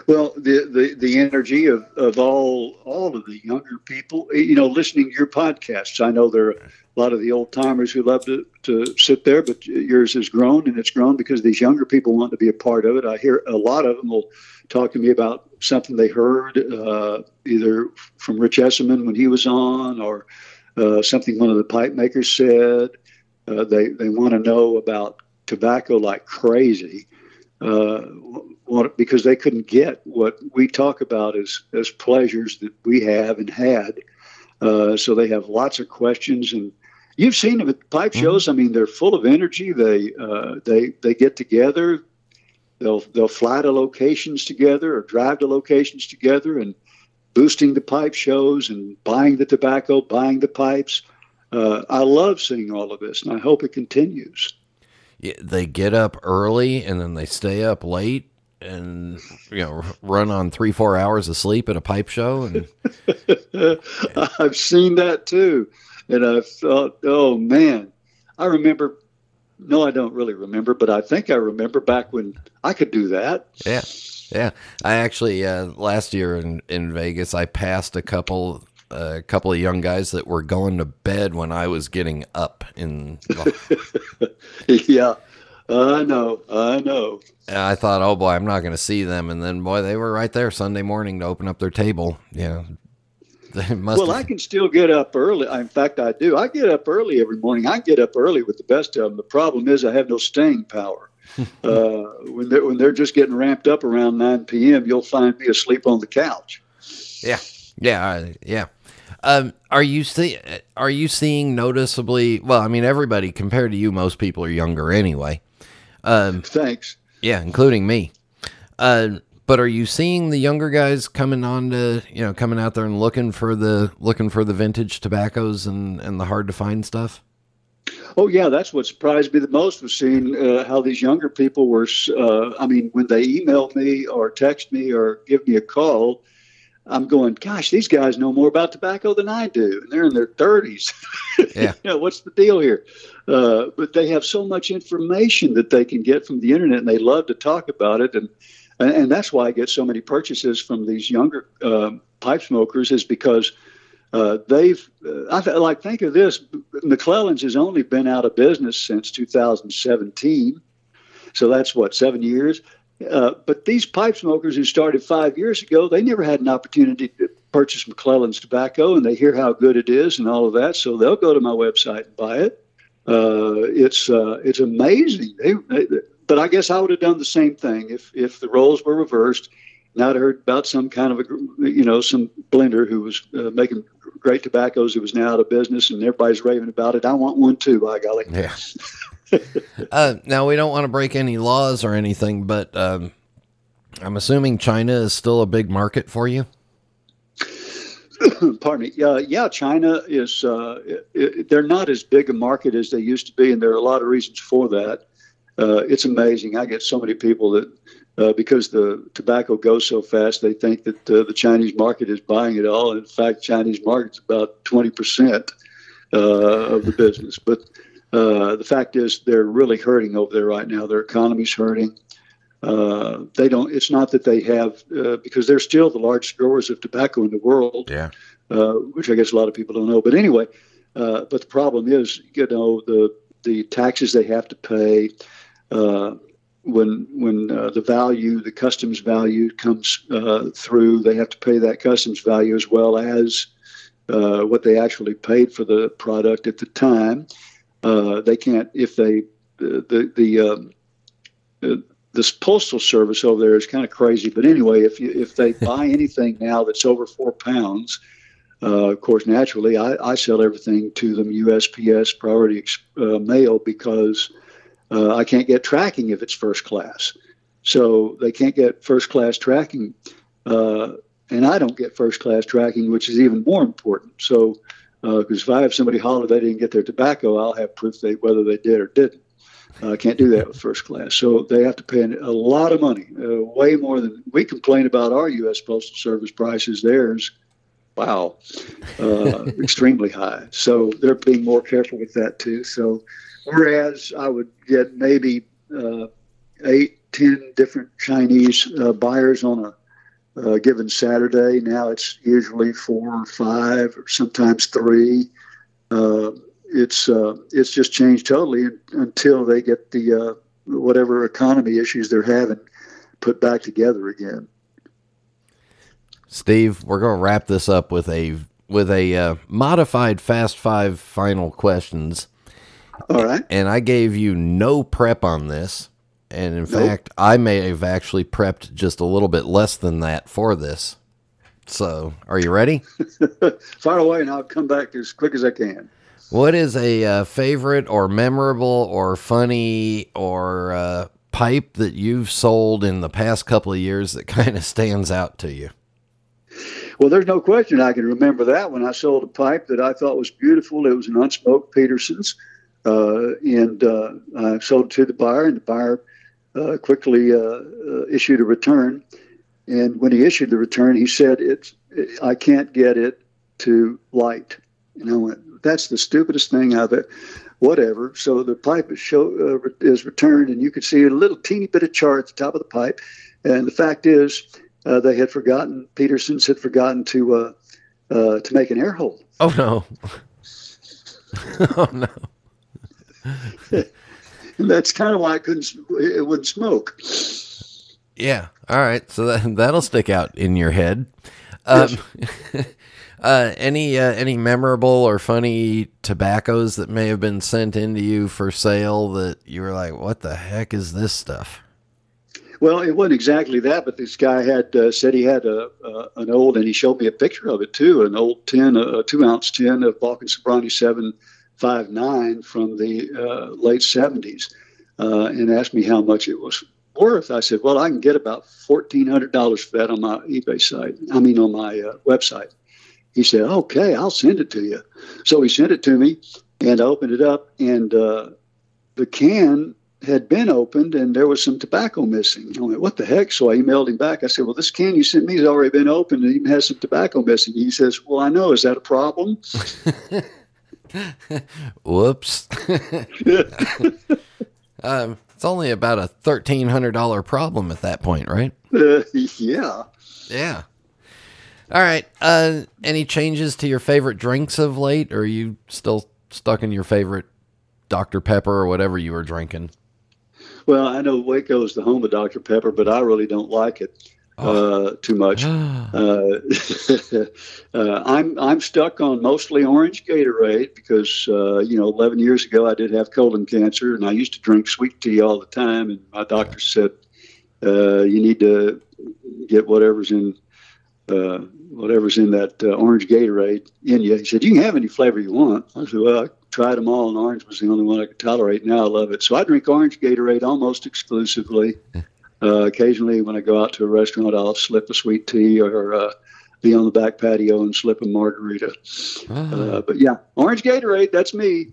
Well, the, the, the energy of, of all all of the younger people, you know, listening to your podcasts. I know there are a lot of the old timers who love to, to sit there, but yours has grown, and it's grown because these younger people want to be a part of it. I hear a lot of them will talk to me about something they heard uh, either from Rich Esserman when he was on, or uh, something one of the pipe makers said. Uh, they they want to know about tobacco like crazy, uh, what, because they couldn't get what we talk about as as pleasures that we have and had. Uh, so they have lots of questions and. You've seen them at pipe mm-hmm. shows. I mean, they're full of energy. They uh, they they get together They'll they'll fly to locations together or drive to locations together and boosting the pipe shows and buying the tobacco, buying the pipes. Uh, I love seeing all of this, and I hope it continues. Yeah, they get up early and then they stay up late and you know run on three four hours of sleep at a pipe show and i've seen that too and i thought oh man i remember no, I don't really remember, but I think I remember back when I could do that. Yeah. Yeah. I actually, uh, last year in, in Vegas, I passed a couple, a couple of young guys that were going to bed when I was getting up in. yeah. I know. I know. And I thought, oh boy, I'm not going to see them. And then, boy, they were right there Sunday morning to open up their table. Know, well, have... I can still get up early. In fact, I do. I get up early every morning. I get up early with the best of them. The problem is I have no staying power. uh, when they're when they're just getting ramped up around 9 p.m., you'll find me asleep on the couch. Yeah, yeah, yeah. Um, are you see Are you seeing noticeably? Well, I mean, everybody compared to you, most people are younger anyway. Um, Thanks. Yeah, including me. Uh, but are you seeing the younger guys coming on to you know coming out there and looking for the looking for the vintage tobaccos and and the hard to find stuff? Oh yeah, that's what surprised me the most was seeing uh, how these younger people were. Uh, I mean, when they email me or text me or give me a call, I'm going, gosh, these guys know more about tobacco than I do, and they're in their 30s. Yeah, you know, what's the deal here? Uh, but they have so much information that they can get from the internet, and they love to talk about it. And and, and that's why I get so many purchases from these younger uh, pipe smokers is because uh, they've uh, I like think of this McClelland's has only been out of business since 2017, so that's what seven years. Uh, but these pipe smokers who started five years ago, they never had an opportunity to purchase McClelland's tobacco, and they hear how good it is and all of that, so they'll go to my website and buy it. Uh, it's uh, it's amazing. They, they, but I guess I would have done the same thing if if the roles were reversed. And I'd heard about some kind of a you know some blender who was uh, making great tobaccos who was now out of business, and everybody's raving about it. I want one too, by golly. Yeah. uh, now we don't want to break any laws or anything, but um, I'm assuming China is still a big market for you. Pardon me. Uh, yeah, China is. Uh, it, they're not as big a market as they used to be, and there are a lot of reasons for that uh, it's amazing. I get so many people that uh, because the tobacco goes so fast, they think that uh, the Chinese market is buying it all. In fact, Chinese market's about twenty percent of the business. But uh, the fact is they're really hurting over there right now. Their economy's hurting. Uh, they don't. It's not that they have uh, because they're still the largest growers of tobacco in the world. Yeah. Uh, which I guess a lot of people don't know. But anyway, uh, but the problem is, you know, the the taxes they have to pay uh, when when uh, the value, the customs value comes through, they have to pay that customs value as well as what they actually paid for the product at the time. They can't if they the the um, this postal service over there is kind of crazy. But anyway, if you if they buy anything now that's over four pounds, uh, of course, naturally, I, I, sell everything to them USPS Priority uh, Mail because uh, I can't get tracking if it's first class. So they can't get first class tracking, uh, and I don't get first class tracking, which is even more important. So, because uh, if I have somebody holler they didn't get their tobacco, I'll have proof they whether they did or didn't. I uh, can't do that with first class. So they have to pay a lot of money, uh, way more than we complain about our U.S. Postal Service prices. Theirs, wow, uh, extremely high. So they're being more careful with that too. So whereas I would get maybe uh, eight, ten different Chinese uh, buyers on a uh, given Saturday, now it's usually four or five, or sometimes three. Uh, it's uh, it's just changed totally until they get the uh, whatever economy issues they're having put back together again. Steve, we're going to wrap this up with a with a uh, modified Fast Five final questions. All right. And I gave you no prep on this, and in nope. fact, I may have actually prepped just a little bit less than that for this. So, are you ready? Fire away, and I'll come back as quick as I can. What is a uh, favorite or memorable or funny or uh, pipe that you've sold in the past couple of years that kind of stands out to you? Well, there's no question I can remember that when I sold a pipe that I thought was beautiful. It was an unsmoked Peterson's, uh, and uh, I sold it to the buyer, and the buyer quickly uh, issued a return. And when he issued the return, he said, "It's I can't get it to light." And I went, that's the stupidest thing I've ever. Whatever. So the pipe is show uh, is returned, and you could see a little teeny bit of char at the top of the pipe. And the fact is, uh, they had forgotten. Peterson's had forgotten to uh, uh to make an air hole. Oh no! oh no! and that's kind of why I couldn't. It wouldn't smoke. Yeah. All right. So that that'll stick out in your head. Um, yes. Uh, any uh, any memorable or funny tobaccos that may have been sent into you for sale that you were like, "What the heck is this stuff?" Well, it wasn't exactly that, but this guy had uh, said he had a, an old, and he showed me a picture of it too, an old tin, a, two ounce tin of Balkan Sobranie seven five nine from the uh, late seventies, uh, and asked me how much it was worth. I said, "Well, I can get about fourteen hundred dollars for that on my eBay site. I mean, on my uh, website." He said, "Okay, I'll send it to you." So he sent it to me, and I opened it up, and uh, the can had been opened, and there was some tobacco missing. I went, "What the heck?" So I emailed him back. I said, "Well, this can you sent me has already been opened, and even has some tobacco missing." He says, "Well, I know. Is that a problem?" Whoops. um, it's only about a thirteen hundred dollar problem at that point, right? Uh, yeah. Yeah. All right. Uh, any changes to your favorite drinks of late, or are you still stuck in your favorite Dr. Pepper or whatever you were drinking? Well, I know Waco is the home of Dr. Pepper, but I really don't like it oh. uh, too much. uh, uh, I'm I'm stuck on mostly orange Gatorade because uh, you know 11 years ago I did have colon cancer, and I used to drink sweet tea all the time, and my doctor said uh, you need to get whatever's in uh, whatever's in that uh, orange Gatorade in you. He said, You can have any flavor you want. I said, Well, I tried them all, and orange was the only one I could tolerate. Now I love it. So I drink orange Gatorade almost exclusively. Uh, occasionally, when I go out to a restaurant, I'll slip a sweet tea or uh, be on the back patio and slip a margarita. Uh, but yeah, orange Gatorade, that's me.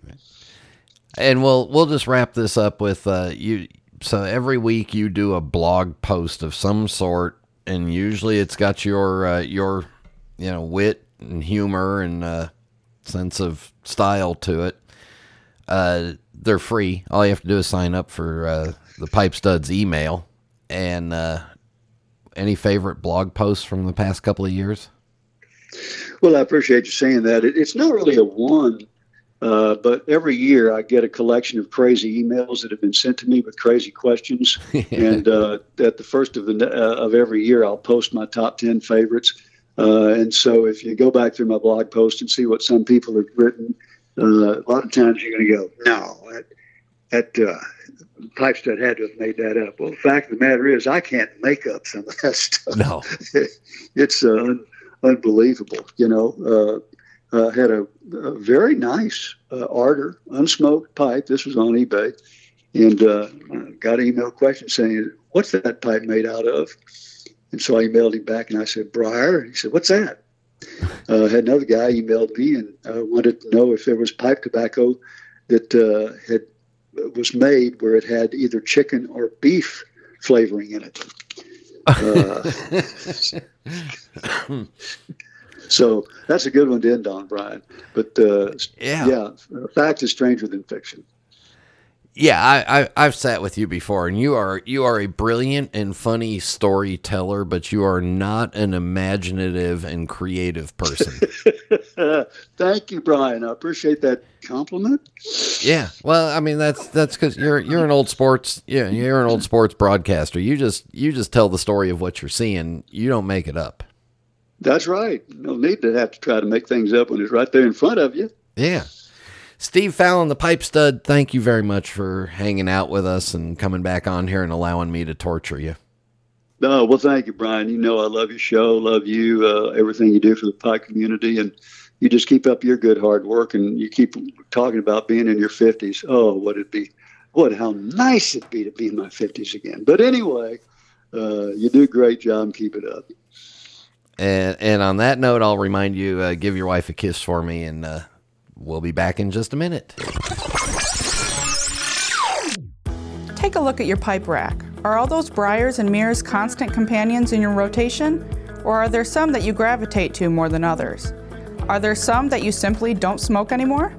And we'll we'll just wrap this up with uh, you. So every week you do a blog post of some sort and usually it's got your uh, your you know wit and humor and uh, sense of style to it. Uh, they're free. All you have to do is sign up for uh, the Pipe Studs email. And uh, any favorite blog posts from the past couple of years? Well, I appreciate you saying that. It, it's not really a one, uh, but every year I get a collection of crazy emails that have been sent to me with crazy questions. and uh, at the first of the uh, of every year, I'll post my top ten favorites. Uh, and so, if you go back through my blog post and see what some people have written, uh, a lot of times you're going to go, "No, that, that Pipestud had to have made that up." Well, the fact of the matter is, I can't make up some of that stuff. No, it's uh, unbelievable. You know, uh, uh, had a, a, very nice uh, Ardor unsmoked pipe. This was on eBay, and uh, got an email question saying, "What's that pipe made out of?" And so I emailed him back, and I said, "Briar." He said, "What's that?" Uh, had another guy emailed me and uh, wanted to know if there was pipe tobacco that had was made where it had either chicken or beef flavoring in it. Uh, so that's a good one to end on, Brian. But uh, yeah, yeah, fact is stranger than fiction. Yeah, I, I have sat with you before, and you are you are a brilliant and funny storyteller, but you are not an imaginative and creative person. Thank you, Brian. I appreciate that compliment. Yeah, well, I mean that's that's because you're you're an old sports yeah you're an old sports broadcaster. You just you just tell the story of what you're seeing. You don't make it up. That's right. No need to have to try to make things up when it's right there in front of you. Yeah. Steve Fallon, the pipe stud, thank you very much for hanging out with us and coming back on here and allowing me to torture you. No, well, thank you, Brian. You know I love your show, love you, uh, everything you do for the pipe community, and you just keep up your good hard work, and you keep talking about being in your fifties. Oh, what it'd be, what how nice it'd be to be in my fifties again. But anyway, uh, you do a great job. Keep it up. And and on that note, I'll remind you, uh, give your wife a kiss for me, and uh, we'll be back in just a minute. Take a look at your pipe rack. Are all those briars and mirrors constant companions in your rotation? Or are there some that you gravitate to more than others? Are there some that you simply don't smoke anymore?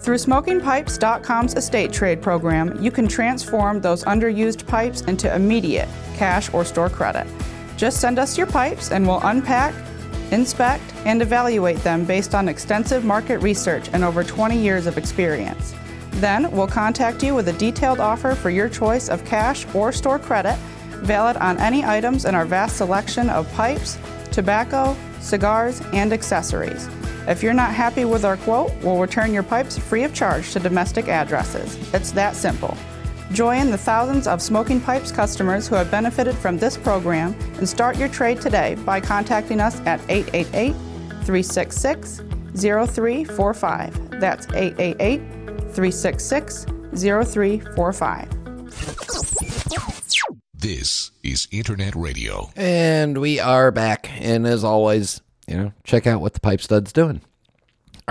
Through SmokingPipes.com's estate trade program, you can transform those underused pipes into immediate cash or store credit. Just send us your pipes and we'll unpack, inspect, and evaluate them based on extensive market research and over 20 years of experience. Then we'll contact you with a detailed offer for your choice of cash or store credit, valid on any items in our vast selection of pipes, tobacco, cigars, and accessories. If you're not happy with our quote, we'll return your pipes free of charge to domestic addresses. It's that simple. Join the thousands of Smoking Pipes customers who have benefited from this program and start your trade today by contacting us at 888 366 0345. That's 888 366 0345. This is Internet Radio. And we are back. And as always, you know, check out what the pipe stud's doing.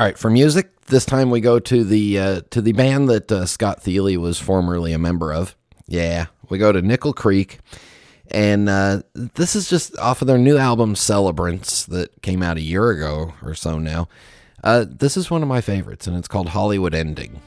All right, for music, this time we go to the uh, to the band that uh, Scott Thiele was formerly a member of. Yeah, we go to Nickel Creek, and uh, this is just off of their new album Celebrants that came out a year ago or so now. Uh, this is one of my favorites, and it's called Hollywood Ending.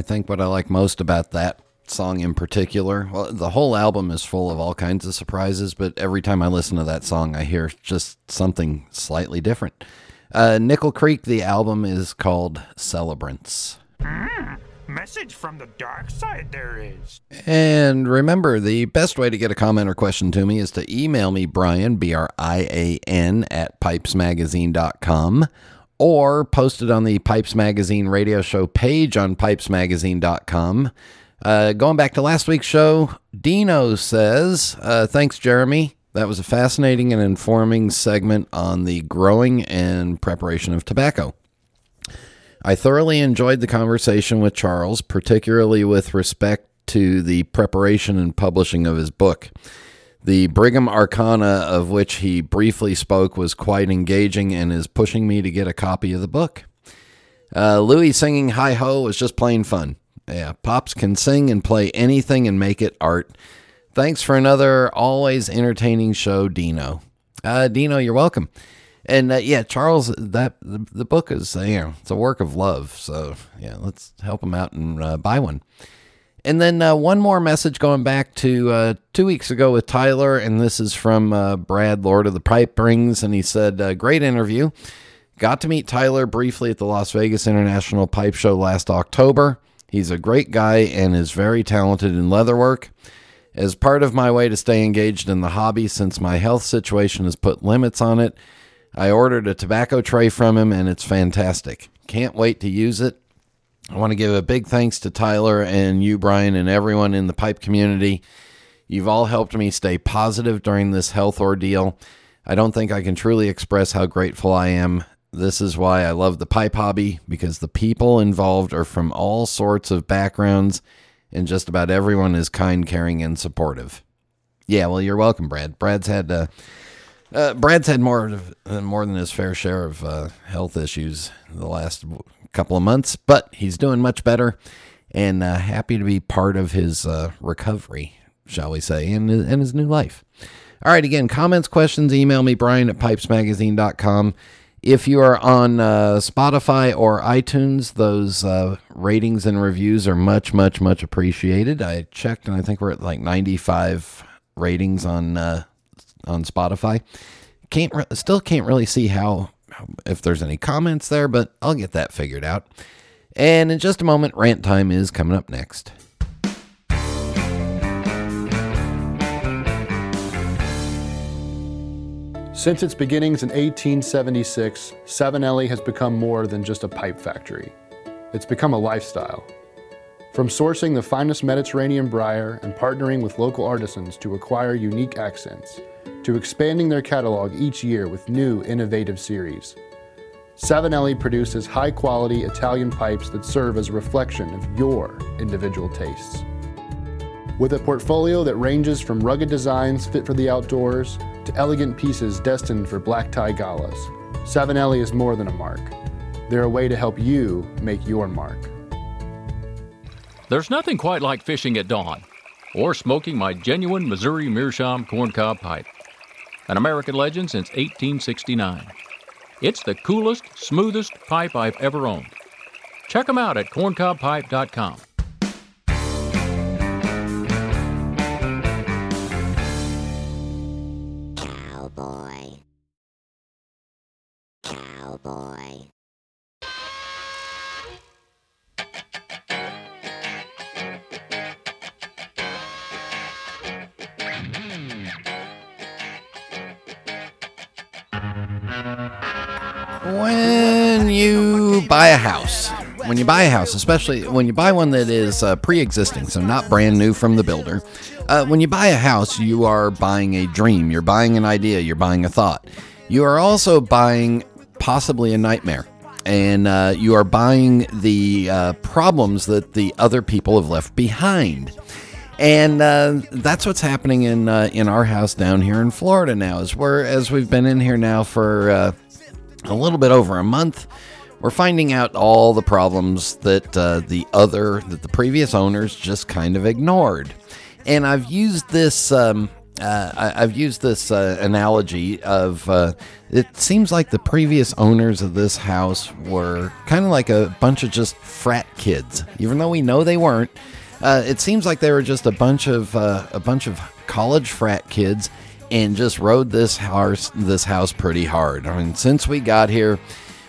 I think what I like most about that song in particular, well, the whole album is full of all kinds of surprises, but every time I listen to that song, I hear just something slightly different. Uh, Nickel Creek, the album is called Celebrants. Message from the dark side there is. And remember, the best way to get a comment or question to me is to email me, Brian, B R I A N, at pipesmagazine.com, or post it on the Pipes Magazine radio show page on pipesmagazine.com. Uh, going back to last week's show, Dino says, uh, Thanks, Jeremy. That was a fascinating and informing segment on the growing and preparation of tobacco. I thoroughly enjoyed the conversation with Charles, particularly with respect to the preparation and publishing of his book. The Brigham Arcana, of which he briefly spoke, was quite engaging and is pushing me to get a copy of the book. Uh, Louis singing Hi Ho was just plain fun. Yeah, Pops can sing and play anything and make it art. Thanks for another always entertaining show, Dino. Uh, Dino, you're welcome. And uh, yeah, Charles, that the, the book is you know it's a work of love. So yeah, let's help him out and uh, buy one. And then uh, one more message going back to uh, two weeks ago with Tyler, and this is from uh, Brad, Lord of the Pipe Rings, and he said, uh, "Great interview. Got to meet Tyler briefly at the Las Vegas International Pipe Show last October. He's a great guy and is very talented in leatherwork." As part of my way to stay engaged in the hobby, since my health situation has put limits on it, I ordered a tobacco tray from him and it's fantastic. Can't wait to use it. I want to give a big thanks to Tyler and you, Brian, and everyone in the pipe community. You've all helped me stay positive during this health ordeal. I don't think I can truly express how grateful I am. This is why I love the pipe hobby because the people involved are from all sorts of backgrounds and just about everyone is kind, caring, and supportive. Yeah, well, you're welcome, Brad. Brad's had uh, uh, Brad's had more uh, more than his fair share of uh, health issues the last couple of months, but he's doing much better. and uh, happy to be part of his uh, recovery, shall we say, and, and his new life. All right, again, comments, questions, email me, Brian at pipesmagazine.com. If you are on uh, Spotify or iTunes, those uh, ratings and reviews are much, much, much appreciated. I checked, and I think we're at like 95 ratings on uh, on Spotify. Can't re- still can't really see how if there's any comments there, but I'll get that figured out. And in just a moment, rant time is coming up next. Since its beginnings in 1876, Savinelli has become more than just a pipe factory. It's become a lifestyle. From sourcing the finest Mediterranean briar and partnering with local artisans to acquire unique accents, to expanding their catalog each year with new, innovative series. Savinelli produces high quality Italian pipes that serve as a reflection of your individual tastes. With a portfolio that ranges from rugged designs fit for the outdoors to elegant pieces destined for black tie galas, Savinelli is more than a mark. They're a way to help you make your mark. There's nothing quite like fishing at dawn or smoking my genuine Missouri Meerschaum corncob pipe, an American legend since 1869. It's the coolest, smoothest pipe I've ever owned. Check them out at corncobpipe.com. Cowboy. Cowboy. When you buy a house, when you buy a house, especially when you buy one that is uh, pre existing, so not brand new from the builder, uh, when you buy a house, you are buying a dream, you're buying an idea, you're buying a thought. You are also buying possibly a nightmare. And uh, you are buying the uh, problems that the other people have left behind. And uh, that's what's happening in uh, in our house down here in Florida now. Is we're as we've been in here now for a little bit over a month, we're finding out all the problems that uh, the other that the previous owners just kind of ignored. And I've used this. Um, uh, I, I've used this uh, analogy of uh, it seems like the previous owners of this house were kind of like a bunch of just frat kids, even though we know they weren't. Uh, it seems like they were just a bunch of uh, a bunch of college frat kids and just rode this house this house pretty hard. I mean, since we got here,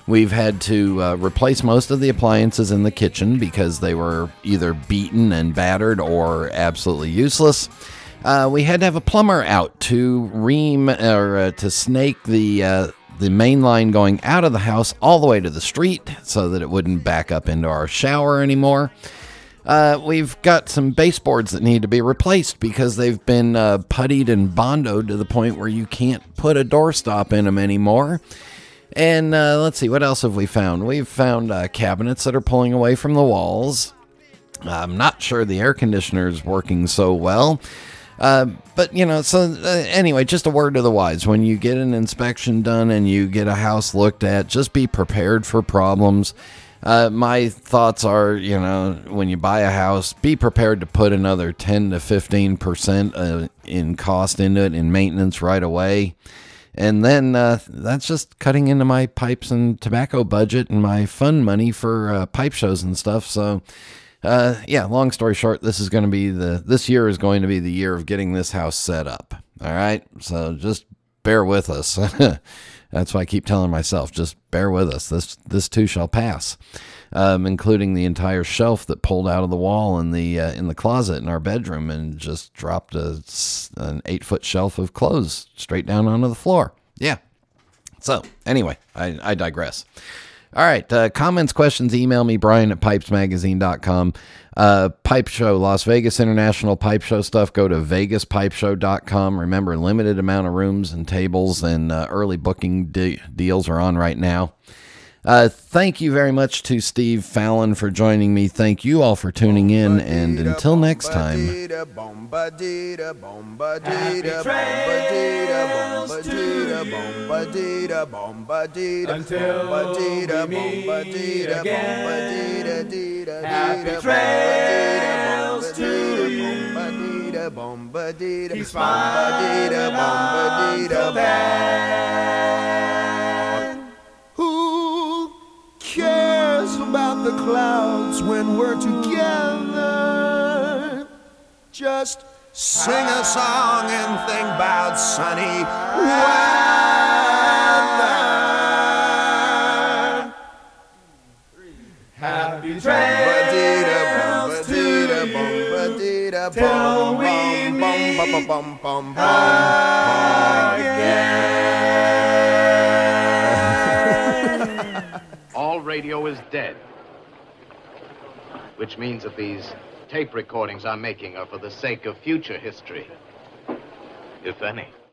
we've had to uh, replace most of the appliances in the kitchen because they were either beaten and battered or absolutely useless. Uh, we had to have a plumber out to ream or uh, to snake the uh, the main line going out of the house all the way to the street so that it wouldn't back up into our shower anymore. Uh, we've got some baseboards that need to be replaced because they've been uh, puttied and bondoed to the point where you can't put a doorstop in them anymore. And uh, let's see, what else have we found? We've found uh, cabinets that are pulling away from the walls. I'm not sure the air conditioner is working so well. Uh, but you know, so uh, anyway, just a word to the wise: when you get an inspection done and you get a house looked at, just be prepared for problems. Uh, my thoughts are, you know, when you buy a house, be prepared to put another ten to fifteen percent uh, in cost into it in maintenance right away, and then uh, that's just cutting into my pipes and tobacco budget and my fun money for uh, pipe shows and stuff. So uh, yeah, long story short, this is going to be the this year is going to be the year of getting this house set up. All right, so just bear with us. That's why I keep telling myself, just bear with us. This this too shall pass, um, including the entire shelf that pulled out of the wall in the uh, in the closet in our bedroom and just dropped a, an eight foot shelf of clothes straight down onto the floor. Yeah. So anyway, I, I digress. All right. Uh, comments, questions, email me, Brian at pipesmagazine.com. Uh, Pipe Show, Las Vegas International Pipe Show stuff. Go to vegaspipeshow.com. Remember, limited amount of rooms and tables and uh, early booking de- deals are on right now. Uh, thank you very much to Steve Fallon for joining me. Thank you all for tuning in. And until next time. Cares the clouds when we're together? Just sing a song and think about sunny weather. Happy trails to you. Till we meet again. All radio is dead. Which means that these tape recordings I'm making are for the sake of future history. If any.